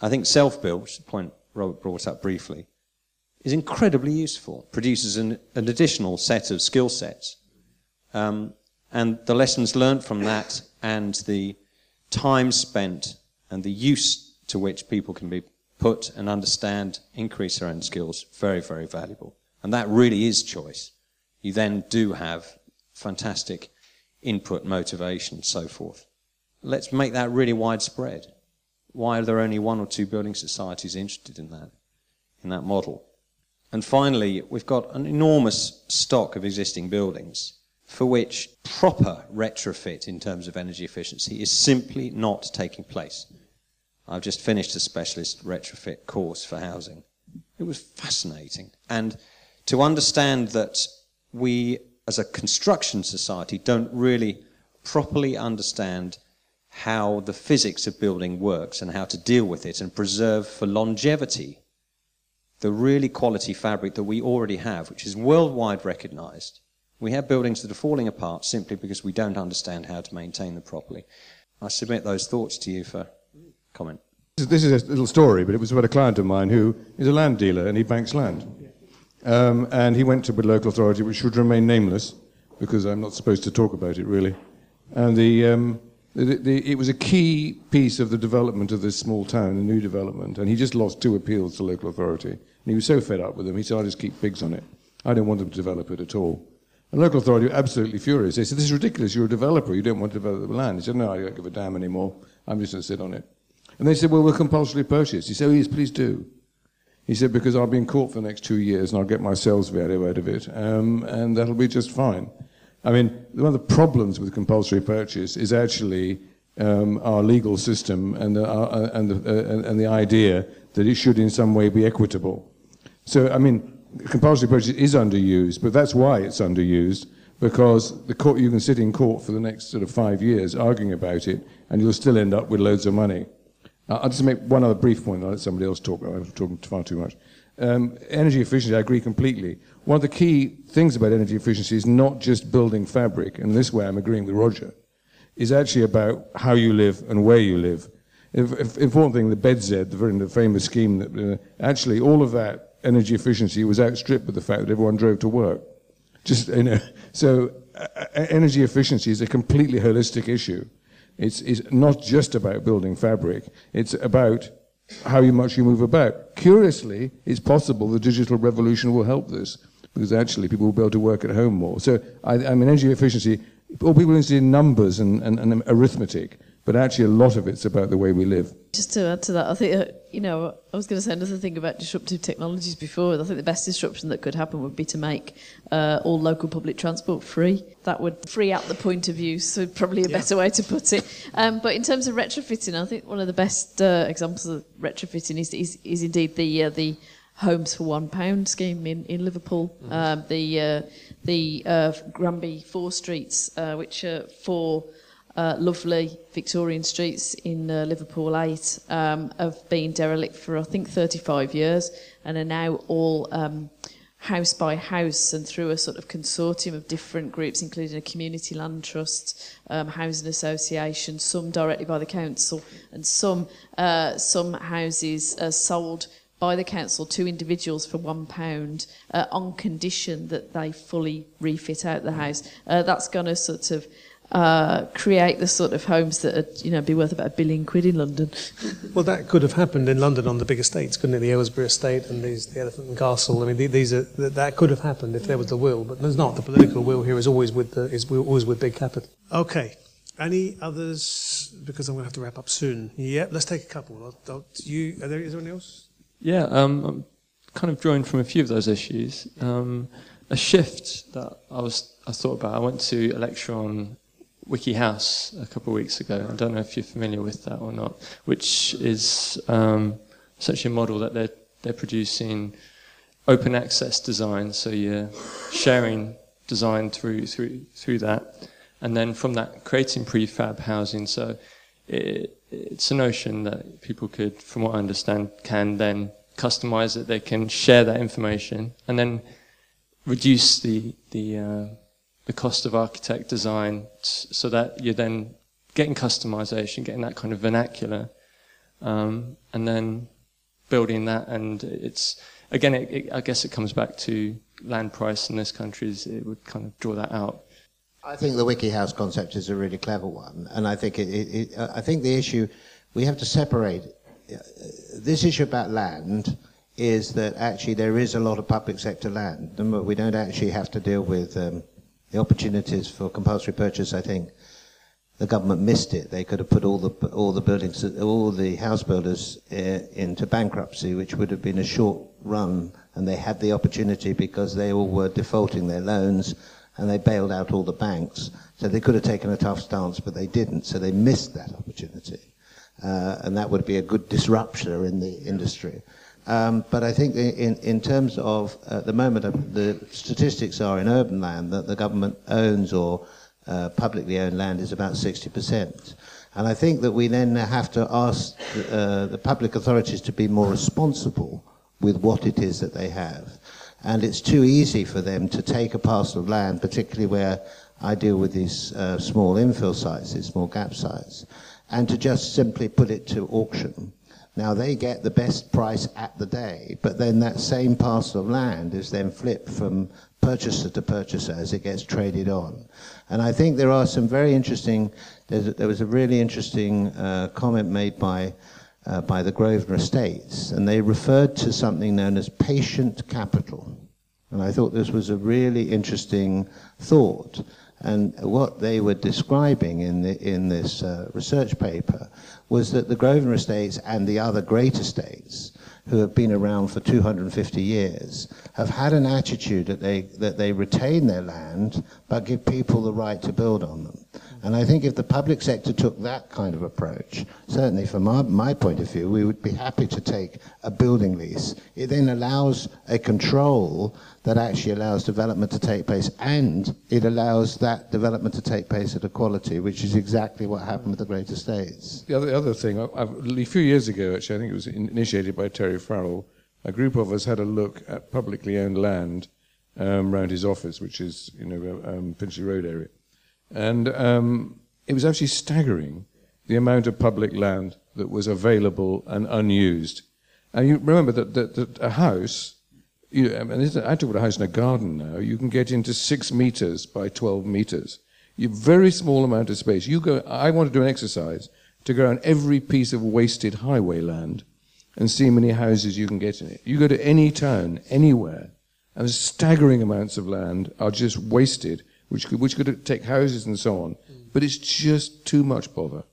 I think self-built, which is the point Robert brought up briefly, is incredibly useful, produces an, an additional set of skill sets. Um, and the lessons learned from that and the time spent and the use to which people can be put and understand, increase their own skills, very, very valuable. And that really is choice. You then do have fantastic input, motivation, so forth. Let's make that really widespread. Why are there only one or two building societies interested in that, in that model? And finally, we've got an enormous stock of existing buildings for which proper retrofit in terms of energy efficiency is simply not taking place. I've just finished a specialist retrofit course for housing. It was fascinating. And to understand that we, as a construction society, don't really properly understand how the physics of building works and how to deal with it and preserve for longevity the really quality fabric that we already have, which is worldwide recognized. We have buildings that are falling apart simply because we don't understand how to maintain them properly. I submit those thoughts to you for comment. This is a little story, but it was about a client of mine who is a land dealer and he banks land. Um, and he went to the local authority which should remain nameless because I'm not supposed to talk about it really. And the, um, the, the, it was a key piece of the development of this small town, a new development. And he just lost two appeals to local authority. And he was so fed up with them, he said, I'll just keep pigs on it. I don't want them to develop it at all. And local authority were absolutely furious. They said, This is ridiculous. You're a developer. You don't want to develop the land. He said, No, I don't give a damn anymore. I'm just going to sit on it. And they said, Well, we'll compulsorily purchase. He said, Oh, yes, please do. He said, Because I'll be in court for the next two years and I'll get my sales value out of it. Um, and that'll be just fine. I mean, one of the problems with compulsory purchase is actually um, our legal system and the, uh, and, the, uh, and the idea that it should in some way be equitable. So, I mean, compulsory purchase is underused, but that's why it's underused because the court, you can sit in court for the next sort of five years arguing about it, and you'll still end up with loads of money. Uh, I'll just make one other brief point. I'll let somebody else talk. I'm talking far too much. Um, energy efficiency, I agree completely. One of the key things about energy efficiency is not just building fabric, and this way I'm agreeing with Roger, is actually about how you live and where you live. If, if, important thing, the BedZED, the the famous scheme, that uh, actually all of that energy efficiency was outstripped by the fact that everyone drove to work. Just you know, so uh, energy efficiency is a completely holistic issue. It's, it's not just about building fabric. It's about how much you move about. Curiously, it's possible the digital revolution will help this because actually people will be able to work at home more. So I, I mean, energy efficiency. All people interested in numbers and, and, and arithmetic but actually a lot of it's about the way we live. Just to add to that, I think, uh, you know, I was going to say another thing about disruptive technologies before. I think the best disruption that could happen would be to make uh, all local public transport free. That would free up the point of use, so probably a yeah. better way to put it. Um, but in terms of retrofitting, I think one of the best uh, examples of retrofitting is, is, is indeed the, uh, the Homes for One Pound scheme in, in Liverpool. Mm-hmm. Um, the uh, the uh, Granby Four Streets, which are for uh, lovely Victorian streets in uh, Liverpool 8 um, have been derelict for, I think, 35 years and are now all um, house by house and through a sort of consortium of different groups, including a community land trust, um, housing association, some directly by the council, and some, uh, some houses are sold by the council to individuals for one pound uh, on condition that they fully refit out the house. Uh, that's going to sort of uh, create the sort of homes that would, you know, be worth about a billion quid in London. Well, that could have happened in London on the big estates, couldn't it? The Aylesbury estate and these, the Elephant and Castle. I mean, these are that could have happened if there was the will, but there's not. The political will here is always with the is always with big capital. Okay. Any others? Because I'm going to have to wrap up soon. Yeah, let's take a couple. I'll, I'll, you, are there, is there anyone else? Yeah, um, I'm kind of drawing from a few of those issues. Um, a shift that I was I thought about. I went to a lecture on WikiHouse a couple of weeks ago. I don't know if you're familiar with that or not, which is um, essentially a model that they're they're producing open access design, so you're sharing design through through through that, and then from that creating prefab housing. So it, it's a notion that people could, from what I understand, can then customize it. They can share that information and then reduce the the uh, the cost of architect design so that you're then getting customization, getting that kind of vernacular, um, and then building that. And it's, again, it, it, I guess it comes back to land price in this country, it would kind of draw that out. I think the wiki house concept is a really clever one. And I think, it, it, I think the issue, we have to separate uh, this issue about land is that actually there is a lot of public sector land. And we don't actually have to deal with um, the opportunities for compulsory purchase, I think the government missed it. They could have put all the all the buildings, all the house builders uh, into bankruptcy, which would have been a short run, and they had the opportunity because they all were defaulting their loans, and they bailed out all the banks. So they could have taken a tough stance, but they didn't. So they missed that opportunity, uh, and that would be a good disruptor in the industry. Um, but I think in, in terms of at the moment, uh, the statistics are in urban land that the government owns or uh, publicly owned land is about 60%. And I think that we then have to ask uh, the public authorities to be more responsible with what it is that they have. And it's too easy for them to take a parcel of land, particularly where I deal with these uh, small infill sites, these small gap sites, and to just simply put it to auction now they get the best price at the day, but then that same parcel of land is then flipped from purchaser to purchaser as it gets traded on. And I think there are some very interesting, there was a really interesting uh, comment made by, uh, by the Grosvenor Estates, and they referred to something known as patient capital. And I thought this was a really interesting thought. And what they were describing in, the, in this uh, research paper was that the Grosvenor estates and the other great estates, who have been around for 250 years, have had an attitude that they, that they retain their land but give people the right to build on them. And I think if the public sector took that kind of approach, certainly from my point of view, we would be happy to take a building lease. It then allows a control that actually allows development to take place and it allows that development to take place at a quality, which is exactly what happened with the Great Estates. The other, the other thing, a few years ago, actually, I think it was initiated by Terry Farrell, a group of us had a look at publicly owned land um, around his office, which is, you know, um, Finchley Road area. And um, it was actually staggering the amount of public land that was available and unused. And you remember that, that, that a house, you, I, mean, I talk about a house in a garden now, you can get into six meters by 12 meters. You very small amount of space. You go, I want to do an exercise to go on every piece of wasted highway land and see how many houses you can get in it. You go to any town, anywhere, and staggering amounts of land are just wasted which could, which could take houses and so on. But it's just too much bother.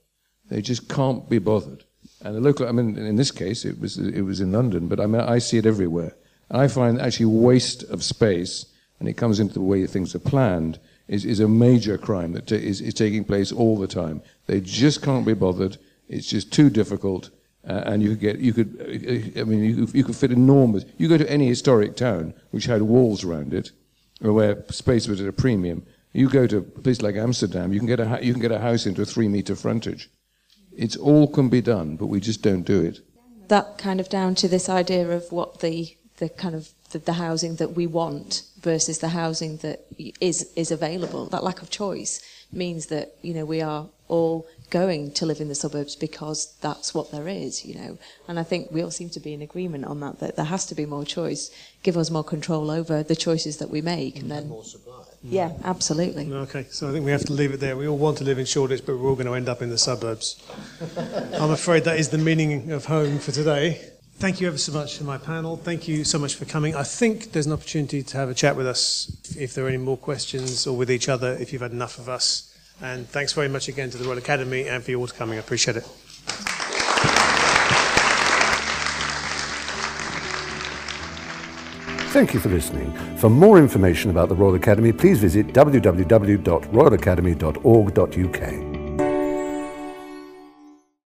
They just can't be bothered. And the local, I mean, in this case, it was, it was in London, but I mean, I see it everywhere. I find actually waste of space, and it comes into the way things are planned, is, is a major crime that is, is taking place all the time. They just can't be bothered. It's just too difficult. Uh, and you could get, you could, uh, I mean, you, you could fit enormous. You go to any historic town which had walls around it, or where space was at a premium. You go to a place like Amsterdam, you can get a, you can get a house into a three meter frontage. It's all can be done, but we just don't do it. That kind of down to this idea of what the, the kind of the, the housing that we want versus the housing that is is available. That lack of choice means that you know we are all going to live in the suburbs because that's what there is, you know. And I think we all seem to be in agreement on that, that there has to be more choice, give us more control over the choices that we make. And then, more supply. Yeah, absolutely. Mm. Okay, so I think we have to leave it there. We all want to live in Shoreditch, but we're all going to end up in the suburbs. I'm afraid that is the meaning of home for today. Thank you ever so much to my panel. Thank you so much for coming. I think there's an opportunity to have a chat with us if there are any more questions or with each other if you've had enough of us. And thanks very much again to the Royal Academy and for you all coming. I appreciate it. Thank you for listening. For more information about the Royal Academy, please visit www.royalacademy.org.uk.